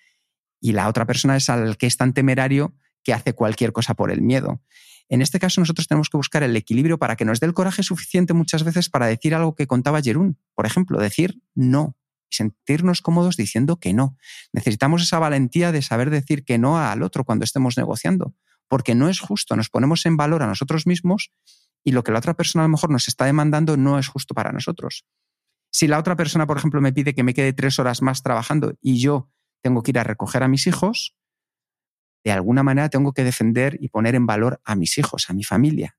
y la otra persona es al que es tan temerario que hace cualquier cosa por el miedo. En este caso, nosotros tenemos que buscar el equilibrio para que nos dé el coraje suficiente muchas veces para decir algo que contaba Jerún. Por ejemplo, decir no y sentirnos cómodos diciendo que no. Necesitamos esa valentía de saber decir que no al otro cuando estemos negociando, porque no es justo. Nos ponemos en valor a nosotros mismos y lo que la otra persona a lo mejor nos está demandando no es justo para nosotros. Si la otra persona, por ejemplo, me pide que me quede tres horas más trabajando y yo tengo que ir a recoger a mis hijos, de alguna manera tengo que defender y poner en valor a mis hijos, a mi familia.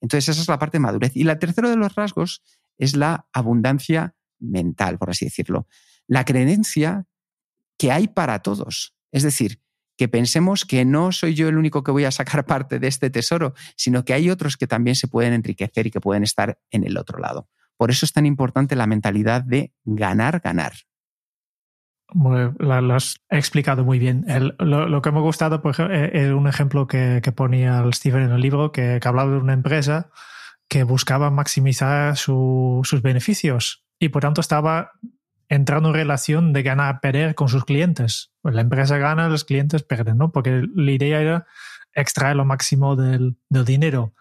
Entonces, esa es la parte de madurez. Y la tercera de los rasgos es la abundancia mental, por así decirlo. La creencia que hay para todos. Es decir, que pensemos que no soy yo el único que voy a sacar parte de este tesoro, sino que hay otros que también se pueden enriquecer y que pueden estar en el otro lado. Por eso es tan importante la mentalidad de ganar, ganar. Lo, has explicado muy bien. lo, que me ha gustado, ejemplo, es eh, un ejemplo que, ponía el Steven en el libro, que, hablaba de una empresa que buscaba maximizar sus beneficios y por tanto estaba entrando en relación de ganar-perder con sus clientes. Pues la empresa gana, los clientes pierden, ¿no? Porque la idea era extraer lo máximo del dinero.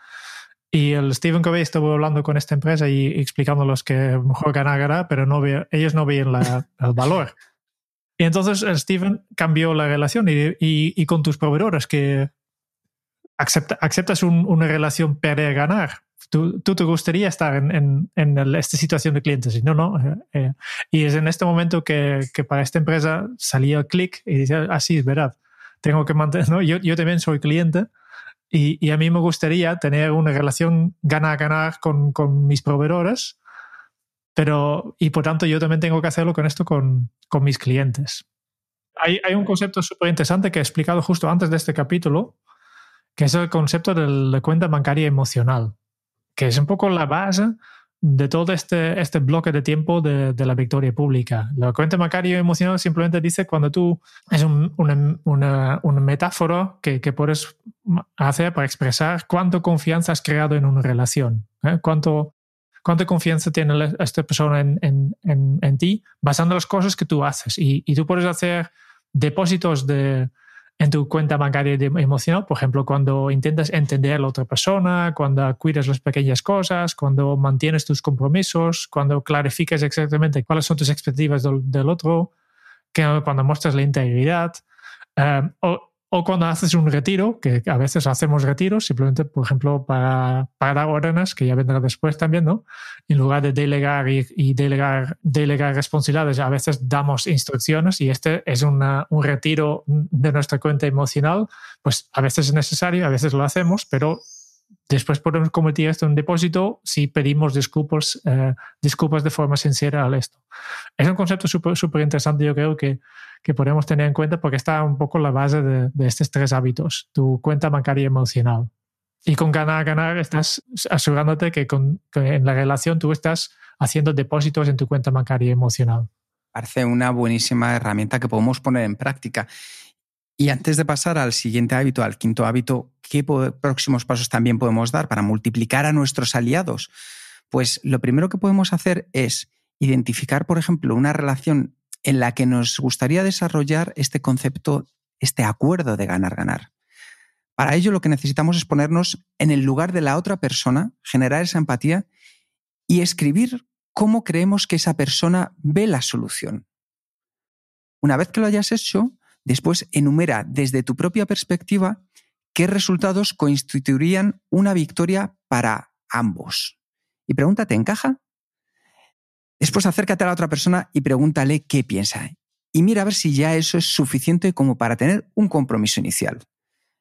Y el Stephen Covey estuvo hablando con esta empresa y explicándoles que mejor ganar, ganar, pero no ellos no veían el valor. Y entonces el Stephen cambió la relación y, y, con tus proveedores que acepta, aceptas una relación perder-ganar. Tú, tú, te gustaría estar en, en, en esta situación de clientes y no, no. Eh, eh. y es en este momento que, que para esta empresa salía el clic y dice, así ah, es verdad. Tengo que mantener, ¿no? yo, yo también soy cliente y, a mí me gustaría tener una relación ganar-ganar con, con, mis proveedores, pero, y por tanto yo también tengo que hacerlo con esto con, con mis clientes. Hay, hay un concepto súper interesante que he explicado justo antes de este capítulo, que es el concepto de la cuenta bancaria emocional, que es un poco la base de todo este, este bloque de tiempo de, de la victoria pública. La cuenta bancaria emocional simplemente dice cuando tú es un, una, una, una, metáfora que, que, puedes hacer para expresar cuánto confianza has creado en una relación, ¿eh? cuánto, cuánta confianza tiene esta persona en, en, en, en, ti basando las cosas que tú haces. Y, y tú puedes hacer depósitos de, en tu cuenta bancaria emocional, por ejemplo, cuando intentas entender a la otra persona, cuando cuidas las pequeñas cosas, cuando mantienes tus compromisos, cuando clarificas exactamente cuáles son tus expectativas del, del otro, que, cuando muestras la integridad, um, o, o cuando haces un retiro, que a veces hacemos retiros simplemente, por ejemplo, para, para órdenes, que ya vendrá después también, ¿no? En lugar de delegar y, y delegar, delegar responsabilidades, a veces damos instrucciones y este es una, un retiro de nuestra cuenta emocional, pues a veces es necesario, a veces lo hacemos, pero después podemos convertir esto en depósito si pedimos disculpas, eh, disculpas de forma sincera al esto. Es un concepto súper interesante, yo creo que, que podemos tener en cuenta porque está un poco la base de, de estos tres hábitos, tu cuenta bancaria emocional. Y con ganar, ganar, estás asegurándote que, con, que en la relación tú estás haciendo depósitos en tu cuenta bancaria emocional. Parece una buenísima herramienta que podemos poner en práctica. Y antes de pasar al siguiente hábito, al quinto hábito, ¿qué próximos pasos también podemos dar para multiplicar a nuestros aliados? Pues lo primero que podemos hacer es identificar, por ejemplo, una relación en la que nos gustaría desarrollar este concepto, este acuerdo de ganar-ganar. Para ello lo que necesitamos es ponernos en el lugar de la otra persona, generar esa empatía y escribir cómo creemos que esa persona ve la solución. Una vez que lo hayas hecho, Después enumera desde tu propia perspectiva qué resultados constituirían una victoria para ambos. Y pregúntate, ¿encaja? Después acércate a la otra persona y pregúntale qué piensa. Y mira a ver si ya eso es suficiente como para tener un compromiso inicial.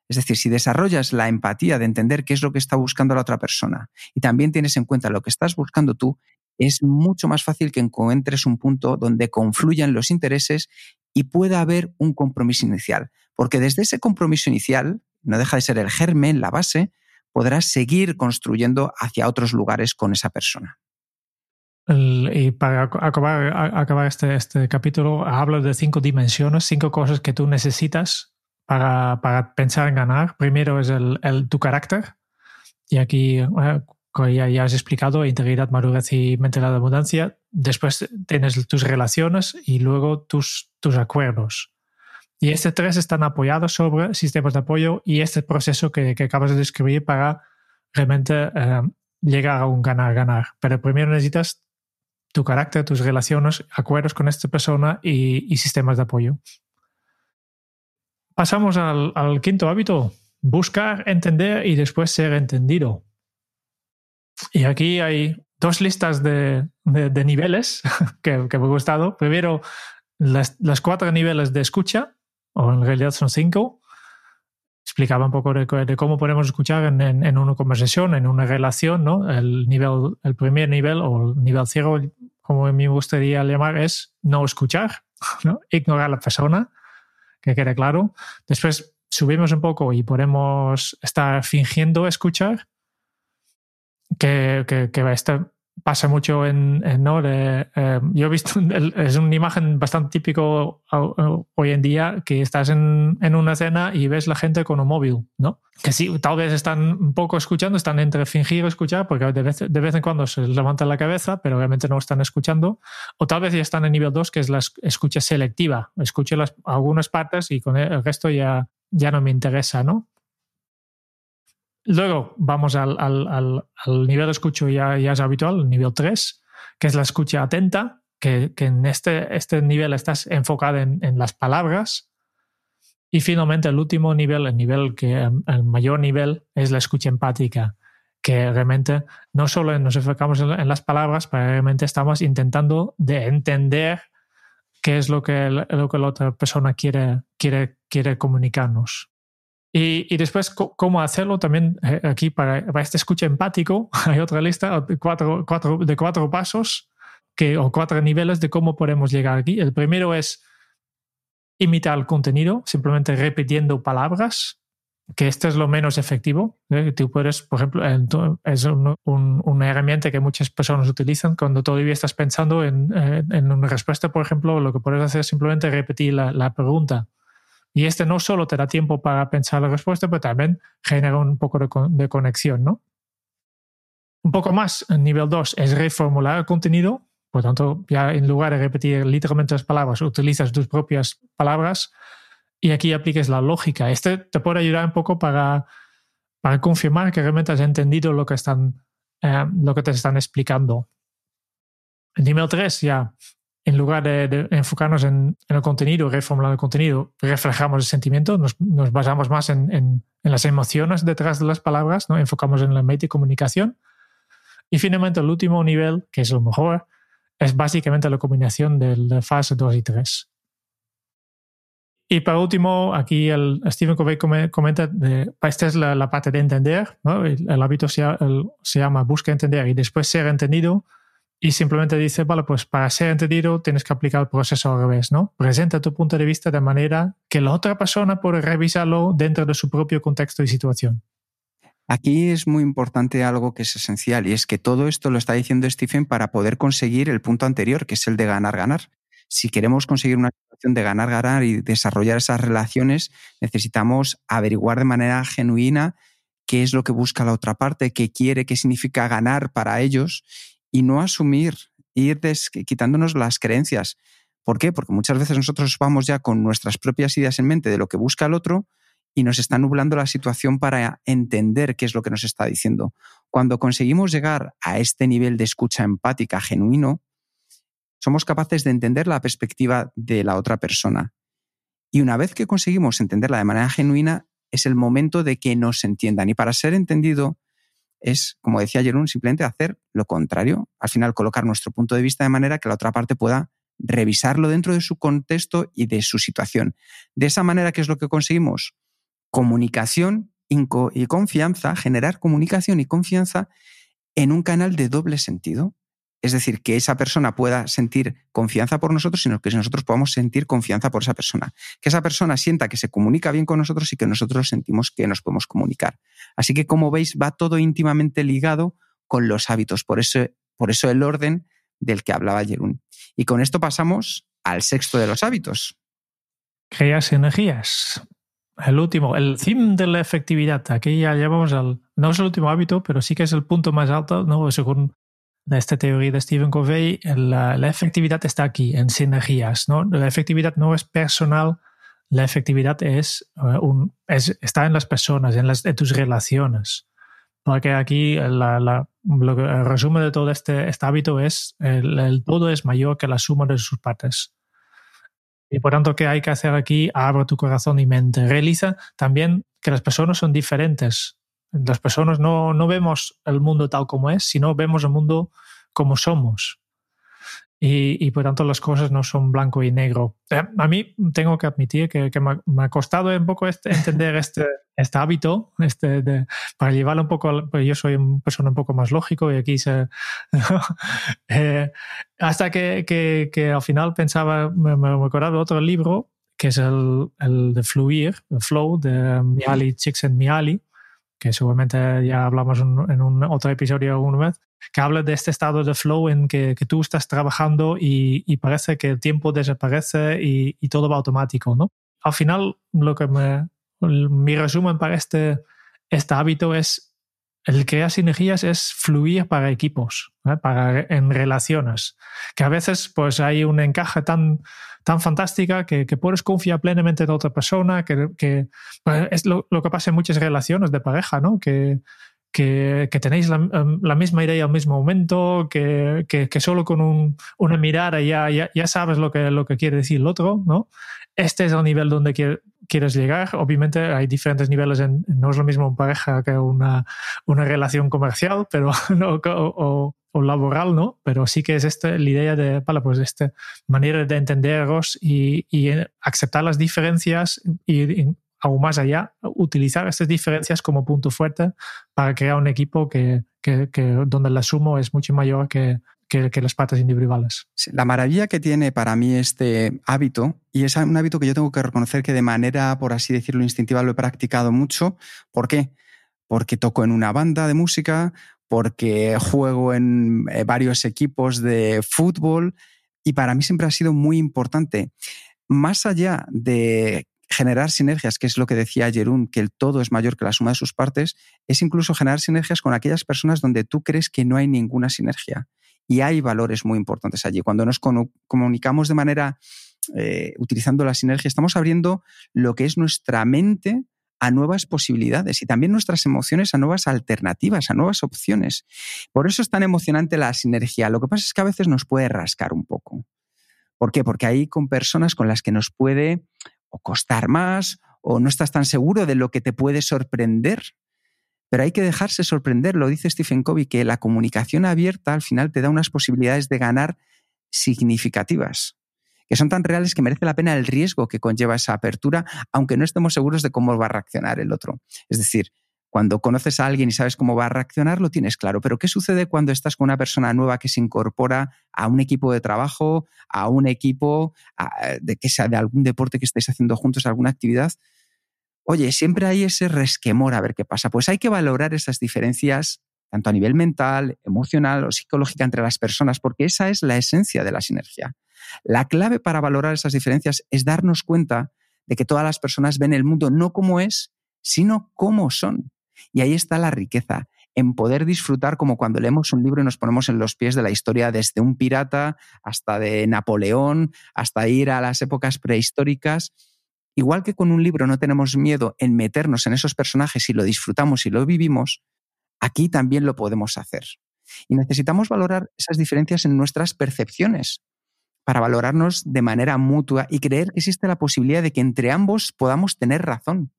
Es decir, si desarrollas la empatía de entender qué es lo que está buscando la otra persona y también tienes en cuenta lo que estás buscando tú, es mucho más fácil que encuentres un punto donde confluyan los intereses y pueda haber un compromiso inicial. Porque desde ese compromiso inicial, no deja de ser el germen, la base, podrás seguir construyendo hacia otros lugares con esa persona. y para acabar, acabar este, este, capítulo, hablo de cinco dimensiones, cinco cosas que tú necesitas para, para pensar en ganar. Primero es el, el tu carácter. Y aquí, eh, ya, has explicado, integridad, madurez y mentalidad de abundancia. Después tienes tus relaciones y luego tus, tus acuerdos. Y estos tres están apoyados sobre sistemas de apoyo y este proceso que, acabas de describir para realmente eh, llegar a un ganar-ganar. Pero primero necesitas tu carácter, tus relaciones, acuerdos con esta persona y, sistemas de apoyo. Pasamos al quinto hábito, buscar, entender y después ser entendido. Y aquí hay dos listas de, de, niveles que, que, me han gustado. Primero, las, las, cuatro niveles de escucha, o en realidad son cinco. Explicaba un poco de, cómo podemos escuchar en, en, una conversación, en una relación, ¿no? El, nivel, el primer nivel o el nivel cero, como a mí me gustaría llamar, es no escuchar, ¿no? ignorar a la persona, que quede claro. Después subimos un poco y podemos estar fingiendo escuchar que, que, este pasa mucho en, en. De, eh, yo he visto, es una imagen bastante típico hoy en día que estás en, en, una cena y ves la gente con un móvil, ¿no? Que sí, tal vez están un poco escuchando, están entre fingir escuchar, porque de vez, de vez en cuando se levantan la cabeza, pero obviamente no están escuchando, o tal vez ya están en nivel 2, que es la escucha selectiva, escucho las, algunas partes y con el resto ya, ya no me interesa, ¿no? Luego vamos al, al, al, nivel de escucha ya, ya, es habitual, el nivel 3, que es la escucha atenta, que, que en este, este nivel estás enfocado en, en, las palabras. Y finalmente el último nivel, el nivel que el mayor nivel, es la escucha empática, que realmente no solo nos enfocamos en, en las palabras, pero realmente estamos intentando de entender qué es lo que, lo que la otra persona quiere, quiere, quiere comunicarnos. Y, y, después, cómo hacerlo también eh, aquí para, para, este escucha empático, hay otra lista cuatro, cuatro, de cuatro pasos que, o cuatro niveles de cómo podemos llegar aquí. El primero es imitar el contenido, simplemente repitiendo palabras. que este es lo menos efectivo. ¿eh? Tú puedes, por ejemplo, es una herramienta que muchas personas utilizan cuando todavía estás pensando en, eh, en, una respuesta, por ejemplo, lo que puedes hacer es simplemente repetir la, la, pregunta. Y este no solo te da tiempo para pensar la respuesta, pero también genera un poco de, conexión, ¿no? Un poco más, nivel 2, es reformular el contenido. Por tanto, ya en lugar de repetir literalmente las palabras, utilizas tus propias palabras y aquí apliques la lógica. Este te puede ayudar un poco para, confirmar que realmente has entendido lo que, están, eh, lo que te están explicando. Nivel 3 ya, en lugar de, enfocarnos en, el contenido, reformular el contenido, reflejamos el sentimiento, nos, basamos más en, en, las emociones detrás de las palabras, ¿no? enfocamos en la mente comunicación. Y finalmente el último nivel, que es lo mejor, es básicamente la combinación de la fase 2 y 3. Y para último, aquí el Stephen Covey comenta, de, esta es la, parte de entender, el, hábito se, se, llama busca entender y después ser entendido. Y simplemente dice, vale, pues para ser entendido tienes que aplicar el proceso al revés, ¿no? Presenta tu punto de vista de manera que la otra persona puede revisarlo dentro de su propio contexto y situación. Aquí es muy importante algo que es esencial y es que todo esto lo está diciendo Stephen para poder conseguir el punto anterior, que es el de ganar, ganar si queremos conseguir una situación de ganar, ganar y desarrollar esas relaciones, necesitamos averiguar de manera genuina qué es lo que busca la otra parte, qué quiere, qué significa ganar para ellos y no asumir, ir quitándonos las creencias. ¿Por qué? Porque muchas veces nosotros vamos ya con nuestras propias ideas en mente de lo que busca el otro y nos está nublando la situación para entender qué es lo que nos está diciendo. Cuando conseguimos llegar a este nivel de escucha empática genuino, somos capaces de entender la perspectiva de la otra persona. Y una vez que conseguimos entenderla de manera genuina, es el momento de que nos entiendan. Y para ser entendido es, como decía Jerón, simplemente hacer lo contrario. Al final, colocar nuestro punto de vista de manera que la otra parte pueda revisarlo dentro de su contexto y de su situación. De esa manera, ¿qué es lo que conseguimos? Comunicación y confianza, generar comunicación y confianza en un canal de doble sentido. Es decir, que esa persona pueda sentir confianza por nosotros, sino que nosotros podamos sentir confianza por esa persona. Que esa persona sienta que se comunica bien con nosotros y que nosotros sentimos que nos podemos comunicar. Así que, como veis, va todo íntimamente ligado con los hábitos. Por eso, por eso el orden del que hablaba Jerún. Y con esto pasamos al sexto de los hábitos. Creas energías. El último, el theme de la efectividad. Aquí ya llevamos al. No es el último hábito, pero sí que es el punto más alto, ¿no? Según esta teoría de Stephen Covey, la, efectividad está aquí, en sinergias. ¿no? La efectividad no es personal, la efectividad es, eh, un, está en las personas, en, las, tus relaciones. Porque aquí la, lo que, el resumen de todo este, este hábito es el, el, todo es mayor que la suma de sus partes. Y por tanto, ¿qué hay que hacer aquí? Abre tu corazón y mente. Realiza también que las personas son diferentes. Las personas no, no vemos el mundo tal como es, sino vemos el mundo como somos. Y, y, por tanto las cosas no son blanco y negro. Eh, a mí tengo que admitir que, que me, ha costado un poco este, entender este, este hábito, este de, para llevarlo un poco, pues yo soy una persona un poco más lógico y aquí se... eh, hasta que, que, que, al final pensaba, me, me acordaba de otro libro, que es el, el de Fluir, el Flow, de Miali Csikszentmihalyi, que seguramente ya hablamos en un otro episodio alguna vez, que habla de este estado de flow en que, que tú estás trabajando y, y, parece que el tiempo desaparece y, y, todo va automático, ¿no? Al final, lo que me, mi resumen para este, este hábito es el crear sinergias es fluir para equipos, ¿eh? para en relaciones, que a veces pues hay un encaje tan tan fantástica que, que, puedes confiar plenamente en otra persona, que, que es lo, lo, que pasa en muchas relaciones de pareja, ¿no? Que, que, que tenéis la, em, la, misma idea al mismo momento, que, que solo con un, una mirada ya, ya, ya, sabes lo que, lo que quiere decir el otro, ¿no? Este es el nivel donde quieres llegar. Obviamente hay diferentes niveles, en, no es lo mismo en pareja que una, una relación comercial, pero no, o, o, o, laboral, ¿no? Pero sí que es este, la idea de, vale, pues esta manera de entenderos y, y aceptar las diferencias y, y aún más allá, utilizar estas diferencias como punto fuerte para crear un equipo que, que, que donde la sumo es mucho mayor que, que, las partes individuales. la maravilla que tiene para mí este hábito, y es un hábito que yo tengo que reconocer que de manera, por así decirlo, instintiva lo he practicado mucho. ¿Por qué? Porque toco en una banda de música, porque juego en eh, varios equipos de fútbol y para mí siempre ha sido muy importante. Más allá de generar sinergias, que es lo que decía Jerún, que el todo es mayor que la suma de sus partes, es incluso generar sinergias con aquellas personas donde tú crees que no hay ninguna sinergia. Y hay valores muy importantes allí. Cuando nos comunicamos de manera eh, utilizando la sinergia, estamos abriendo lo que es nuestra mente a nuevas posibilidades y también nuestras emociones a nuevas alternativas, a nuevas opciones. Por eso es tan emocionante la sinergia. Lo que pasa es que a veces nos puede rascar un poco. ¿Por qué? Porque hay con personas con las que nos puede o costar más o no estás tan seguro de lo que te puede sorprender. Pero hay que dejarse sorprender, lo dice Stephen Covey, que la comunicación abierta al final te da unas posibilidades de ganar significativas que son tan reales que merece la pena el riesgo que conlleva esa apertura, aunque no estemos seguros de cómo va a reaccionar el otro. Es decir, cuando conoces a alguien y sabes cómo va a reaccionar, lo tienes claro. Pero ¿qué sucede cuando estás con una persona nueva que se incorpora a un equipo de trabajo, a un equipo de que sea de algún deporte que estéis haciendo juntos, alguna actividad? Oye, siempre hay ese resquemor a ver qué pasa. Pues hay que valorar esas diferencias, tanto a nivel mental, emocional o psicológica entre las personas, porque esa es la esencia de la sinergia. La clave para valorar esas diferencias es darnos cuenta de que todas las personas ven el mundo no como es, sino como son. Y ahí está la riqueza, en poder disfrutar como cuando leemos un libro y nos ponemos en los pies de la historia desde un pirata hasta de Napoleón, hasta ir a las épocas prehistóricas. Igual que con un libro no tenemos miedo en meternos en esos personajes y lo disfrutamos y lo vivimos, aquí también lo podemos hacer. Y necesitamos valorar esas diferencias en nuestras percepciones, para valorarnos de manera mutua y creer que existe la posibilidad de que entre ambos podamos tener razón.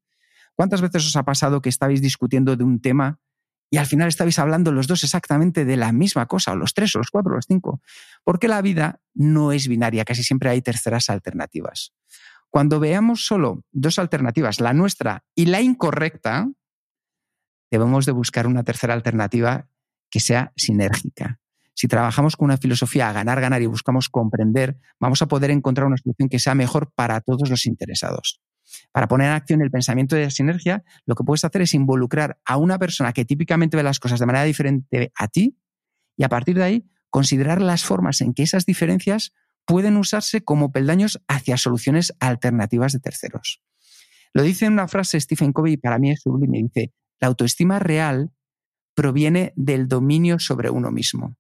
¿Cuántas veces os ha pasado que estabais discutiendo de un tema y al final estabais hablando los dos exactamente de la misma cosa, o los tres, o los cuatro, o los cinco? Porque la vida no es binaria, casi siempre hay terceras alternativas. Cuando veamos solo dos alternativas, la nuestra y la incorrecta, debemos de buscar una tercera alternativa que sea sinérgica, si trabajamos con una filosofía a ganar, ganar y buscamos comprender, vamos a poder encontrar una solución que sea mejor para todos los interesados. Para poner en acción el pensamiento de sinergia, lo que puedes hacer es involucrar a una persona que típicamente ve las cosas de manera diferente a ti y a partir de ahí considerar las formas en que esas diferencias pueden usarse como peldaños hacia soluciones alternativas de terceros. Lo dice en una frase Stephen Covey y para mí es sublime. Dice, la autoestima real proviene del dominio sobre uno mismo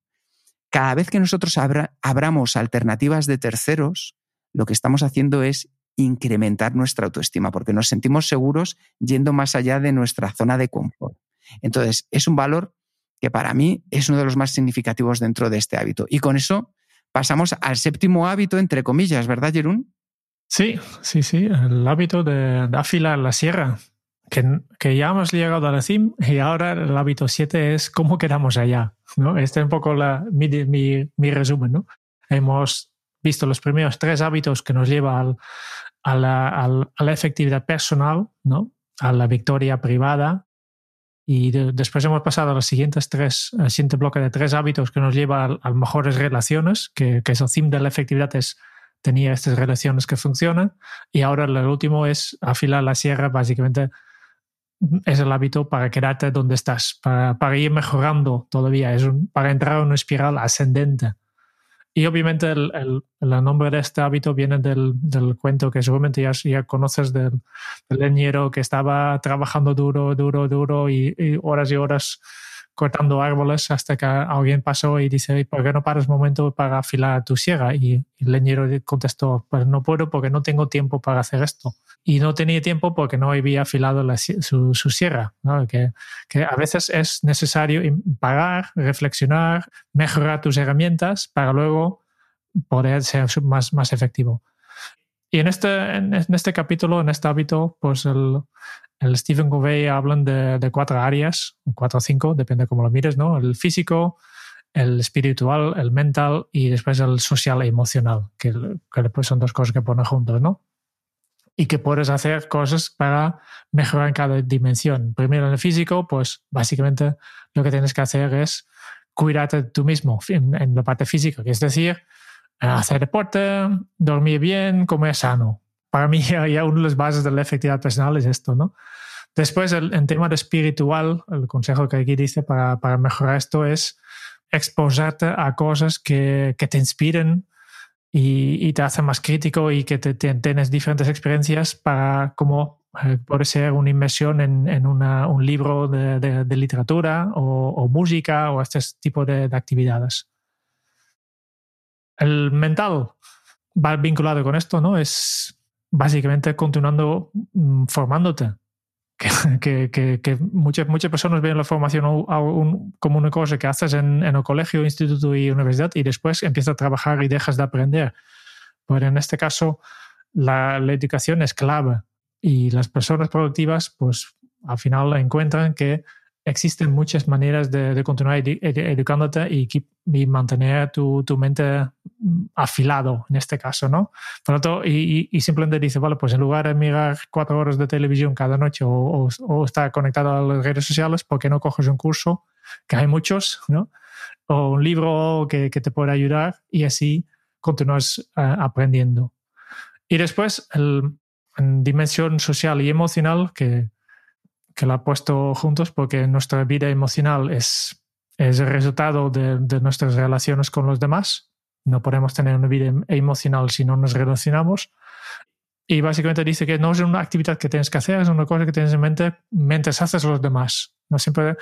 cada vez que nosotros abramos alternativas de terceros, lo que estamos haciendo es incrementar nuestra autoestima, porque nos sentimos seguros yendo más allá de nuestra zona de confort. Entonces, es un valor que para mí es uno de los más significativos dentro de este hábito. Y con eso pasamos al séptimo hábito, entre comillas, ¿verdad, Jerún? Sí, sí, sí, el hábito de afilar la sierra que, ya hemos llegado a la CIM y ahora el hábito 7 es cómo quedamos allá. ¿no? Este es un poco la, mi, mi, resumen. ¿no? Hemos visto los primeros tres hábitos que nos llevan a, la, a, la, efectividad personal, ¿no? a la victoria privada. Y después hemos pasado a los siguientes tres, al siguiente bloque de tres hábitos que nos lleva a, mejores relaciones, que, que el CIM de la efectividad es tenía estas relaciones que funcionan. Y ahora el último es afilar la sierra, básicamente es el hábito para quedarte donde estás, para, para ir mejorando todavía, es para entrar en una espiral ascendente. Y obviamente el, el, nombre de este hábito viene del, del cuento que seguramente ya, ya conoces del, leñero que estaba trabajando duro, duro, duro y horas y horas cortando árboles hasta que alguien pasó y dice, ¿por qué no paras un momento para afilar tu sierra? Y el leñero contestó, pues no puedo porque no tengo tiempo para hacer esto. Y no tenía tiempo porque no había afilado su, sierra. Que, que, a veces es necesario pagar, reflexionar, mejorar tus herramientas para luego poder ser más, más efectivo. Y en este, en este capítulo, en este hábito, pues el, el Stephen Covey hablan de, cuatro áreas, cuatro o cinco, depende de cómo lo mires, ¿no? El físico, el espiritual, el mental y después el social e emocional, que, que son dos cosas que ponen juntos, ¿no? Y que puedes hacer cosas para mejorar en cada dimensión. Primero en el físico, pues básicamente lo que tienes que hacer es cuidarte tú mismo en, la parte física, que es decir, hacer deporte, dormir bien, comer sano. Para mí, ya una de las bases de la efectividad personal es esto, ¿no? Después, el, en tema de espiritual, el consejo que aquí dice para, para mejorar esto es exposarte a cosas que, que te inspiren y, y, te hacen más crítico y que te, tienes diferentes experiencias para como eh, puede ser una inmersión en, en un libro de, de, literatura o, o, música o este tipo de, de, actividades. El mental va vinculado con esto, ¿no? Es básicamente continuando mm, formándote que, que, muchas, muchas personas ven la formación como una cosa que haces en, en, el colegio, instituto y universidad y después empiezas a trabajar y dejas de aprender. Pero en este caso, la, la educación es clave y las personas productivas, pues al final encuentran que existen muchas maneras de, de continuar educándote y, y mantener tu, tu, mente afilado en este caso, ¿no? Por lo tanto, y, y, simplemente dice, vale, pues en lugar de mirar cuatro horas de televisión cada noche o, o, o, estar conectado a las redes sociales, ¿por qué no coges un curso? Que hay muchos, ¿no? O un libro que, que te pueda ayudar y así continúas uh, aprendiendo. Y después, el, en dimensión social y emocional, que que la ha puesto juntos porque nuestra vida emocional es, es el resultado de, de, nuestras relaciones con los demás. No podemos tener una vida em, emocional si no nos relacionamos. Y básicamente dice que no es una actividad que tienes que hacer, es una cosa que tienes en mente mientras haces los demás. No siempre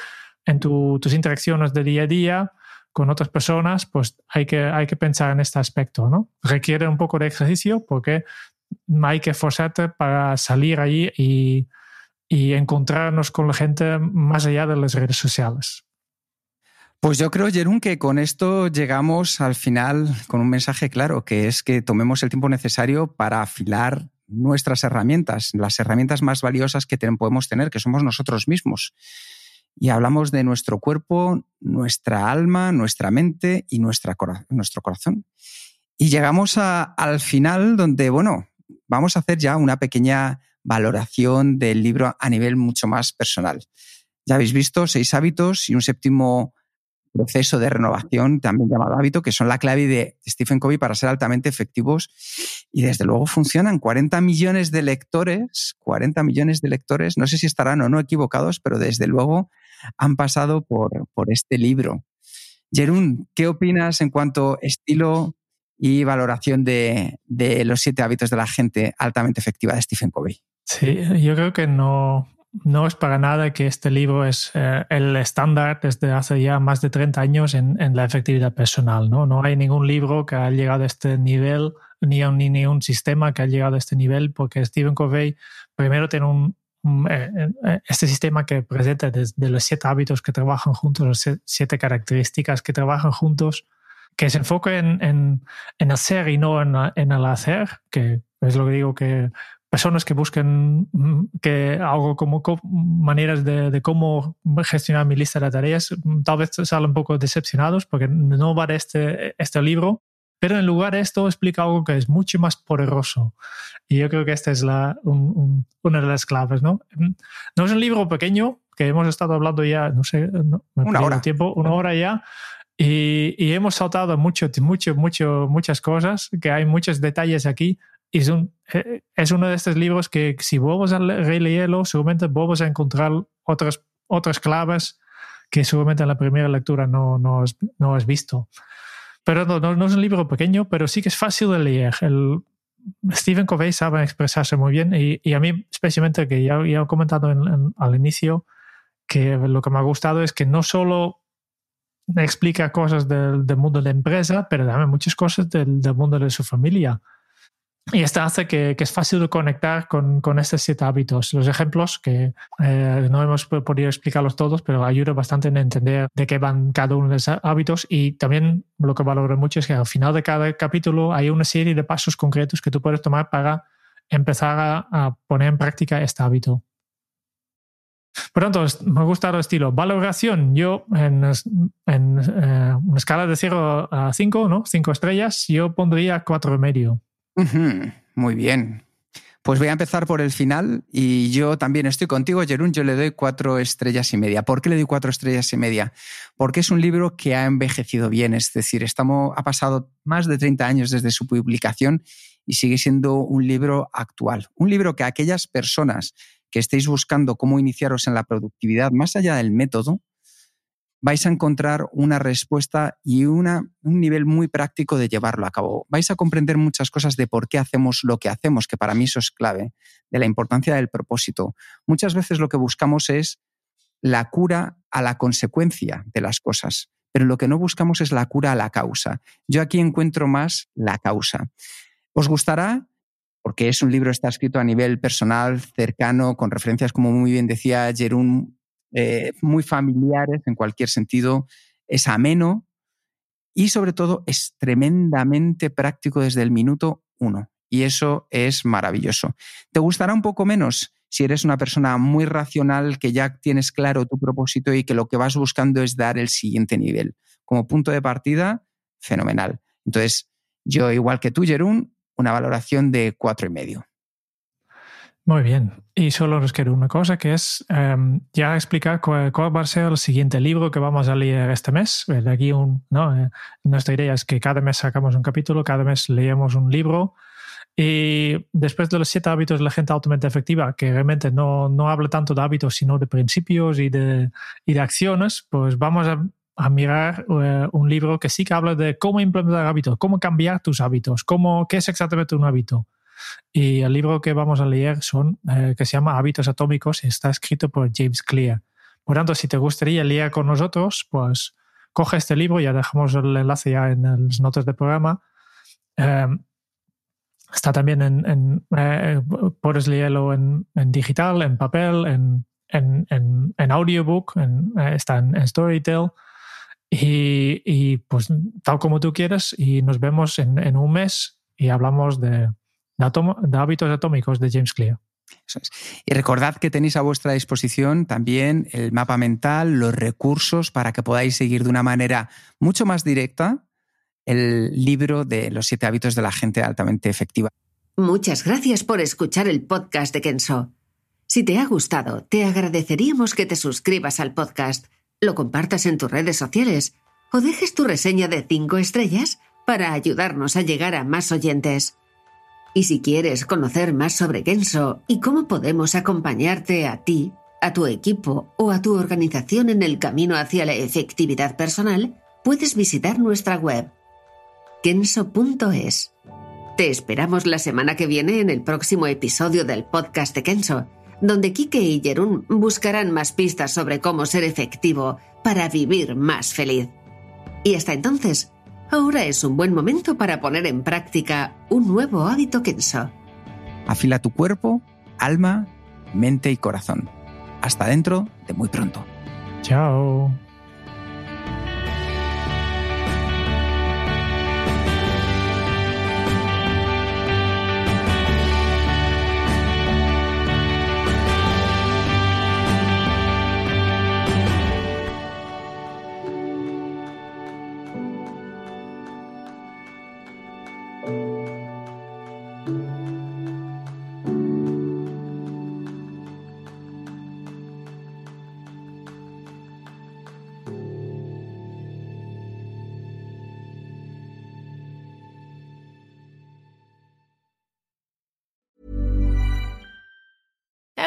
en tu, tus interacciones de día a día con otras personas, pues hay que, hay que pensar en este aspecto. ¿no? Requiere un poco de ejercicio porque hay que forzarte para salir allí y y encontrarnos con la gente más allá de las redes sociales. Pues yo creo, Jerún, que con esto llegamos al final con un mensaje claro, que es que tomemos el tiempo necesario para afilar nuestras herramientas, las herramientas más valiosas que podemos tener, que somos nosotros mismos. Y hablamos de nuestro cuerpo, nuestra alma, nuestra mente y nuestra nuestro corazón. Y llegamos al final donde, bueno, vamos a hacer ya una pequeña valoración del libro a nivel mucho más personal. Ya habéis visto seis hábitos y un séptimo proceso de renovación, también llamado hábito, que son la clave de Stephen Covey para ser altamente efectivos. Y desde luego funcionan. 40 millones de lectores, 40 millones de lectores, no sé si estarán o no equivocados, pero desde luego han pasado por, por este libro. Jerún, ¿qué opinas en cuanto a estilo y valoración de, de los siete hábitos de la gente altamente efectiva de Stephen Covey? Sí, yo creo que no, no es para nada que este libro es eh, el estándar desde hace ya más de 30 años en, en, la efectividad personal. ¿no? no hay ningún libro que haya llegado a este nivel, ni, ni, ni un sistema que haya llegado a este nivel, porque Stephen Covey primero tiene un, un eh, eh este sistema que presenta desde los siete hábitos que trabajan juntos, las siete características que trabajan juntos, que se enfoca en, en, en hacer y no en, en el hacer, que es lo que digo que personas que busquen mm, que algo como maneras de, de, cómo gestionar mi lista de tareas, mm, tal vez salen un poco decepcionados porque no va de este, este libro, pero en lugar de esto explica algo que es mucho más poderoso. Y yo creo que esta es la, un, un, una de las claves, ¿no? Mm, no es un libro pequeño, que hemos estado hablando ya, no sé, no, una hora. Tiempo, una hora ya. Y, y, hemos saltado mucho, mucho, mucho, muchas cosas, que hay muchos detalles aquí, es, un, eh, es uno de estos libros que si vuelves a releerlo, seguramente vuelves a encontrar otras, otras claves que seguramente en la primera lectura no, no, has, no has visto. Pero no, no, es un libro pequeño, pero sí que es fácil de leer. El, Stephen Covey sabe expresarse muy bien y, y a mí especialmente, que ya, ya he comentado en, en, al inicio, que lo que me ha gustado es que no solo explica cosas del, del mundo de la empresa, pero también muchas cosas del, del mundo de su familia. Y esto hace que, es fácil de conectar con, con estos siete hábitos. Los ejemplos que eh, no hemos podido explicarlos todos, pero ayuda bastante en entender de qué van cada uno de los hábitos. Y también lo que valoro mucho es que al final de cada capítulo hay una serie de pasos concretos que tú puedes tomar para empezar a, poner en práctica este hábito. Por tanto, me ha gustado el estilo. Valoración, yo en, eh, una escala de 0 a 5, ¿no? 5 estrellas, yo pondría 4,5. Muy bien. Pues voy a empezar por el final y yo también estoy contigo, Jerún. Yo le doy cuatro estrellas y media. ¿Por qué le doy cuatro estrellas y media? Porque es un libro que ha envejecido bien, es decir, estamos, ha pasado más de 30 años desde su publicación y sigue siendo un libro actual. Un libro que aquellas personas que estéis buscando cómo iniciaros en la productividad, más allá del método, vais a encontrar una respuesta y una, un nivel muy práctico de llevarlo a cabo. Vais a comprender muchas cosas de por qué hacemos lo que hacemos, que para mí eso es clave, de la importancia del propósito. Muchas veces lo que buscamos es la cura a la consecuencia de las cosas, pero lo que no buscamos es la cura a la causa. Yo aquí encuentro más la causa. ¿Os gustará? Porque es un libro, está escrito a nivel personal, cercano, con referencias, como muy bien decía Jerún, eh, muy familiares en cualquier sentido, es ameno y sobre todo es tremendamente práctico desde el minuto uno. Y eso es maravilloso. ¿Te gustará un poco menos? Si eres una persona muy racional, que ya tienes claro tu propósito y que lo que vas buscando es dar el siguiente nivel. Como punto de partida, fenomenal. Entonces, yo, igual que tú, Jerún, una valoración de cuatro y medio. Muy bien. Y solo nos queda una cosa que es um, ya explicar cuál, cuál, va a ser el siguiente libro que vamos a leer este mes. De aquí un. Eh, nuestra idea es que cada mes sacamos un capítulo, cada mes leemos un libro. Y después de los siete hábitos de la gente altamente efectiva, que realmente no, no habla tanto de hábitos, sino de principios y de, y de acciones, pues vamos a, mirar uh, un libro que sí que habla de cómo implementar hábitos, cómo cambiar tus hábitos, cómo, qué es exactamente un hábito. Y el libro que vamos a leer son, eh, que se llama Hábitos Atómicos y está escrito por James Clear. Por tanto, si te gustaría leer con nosotros, pues coge este libro, ya dejamos el enlace ya en las notas del programa. Eh, está también en, en eh, puedes leerlo en, en, digital, en papel, en, en audiobook, está en, Storytel. Y, y, pues tal como tú quieras y nos vemos en un mes y hablamos de, de, hábitos atómicos de James Clear. Eso es. Y recordad que tenéis a vuestra disposición también el mapa mental, los recursos para que podáis seguir de una manera mucho más directa el libro de los siete hábitos de la gente altamente efectiva. Muchas gracias por escuchar el podcast de Kenso. Si te ha gustado, te agradeceríamos que te suscribas al podcast, lo compartas en tus redes sociales o dejes tu reseña de cinco estrellas para ayudarnos a llegar a más oyentes. Y si quieres conocer más sobre Kenso y cómo podemos acompañarte a ti, a tu equipo o a tu organización en el camino hacia la efectividad personal, puedes visitar nuestra web kenso.es. Te esperamos la semana que viene en el próximo episodio del podcast de Kenso, donde Kike y Jerún buscarán más pistas sobre cómo ser efectivo para vivir más feliz. Y hasta entonces, Ahora es un buen momento para poner en práctica un nuevo hábito Kenso. Afila tu cuerpo, alma, mente y corazón. Hasta dentro de muy pronto. Chao.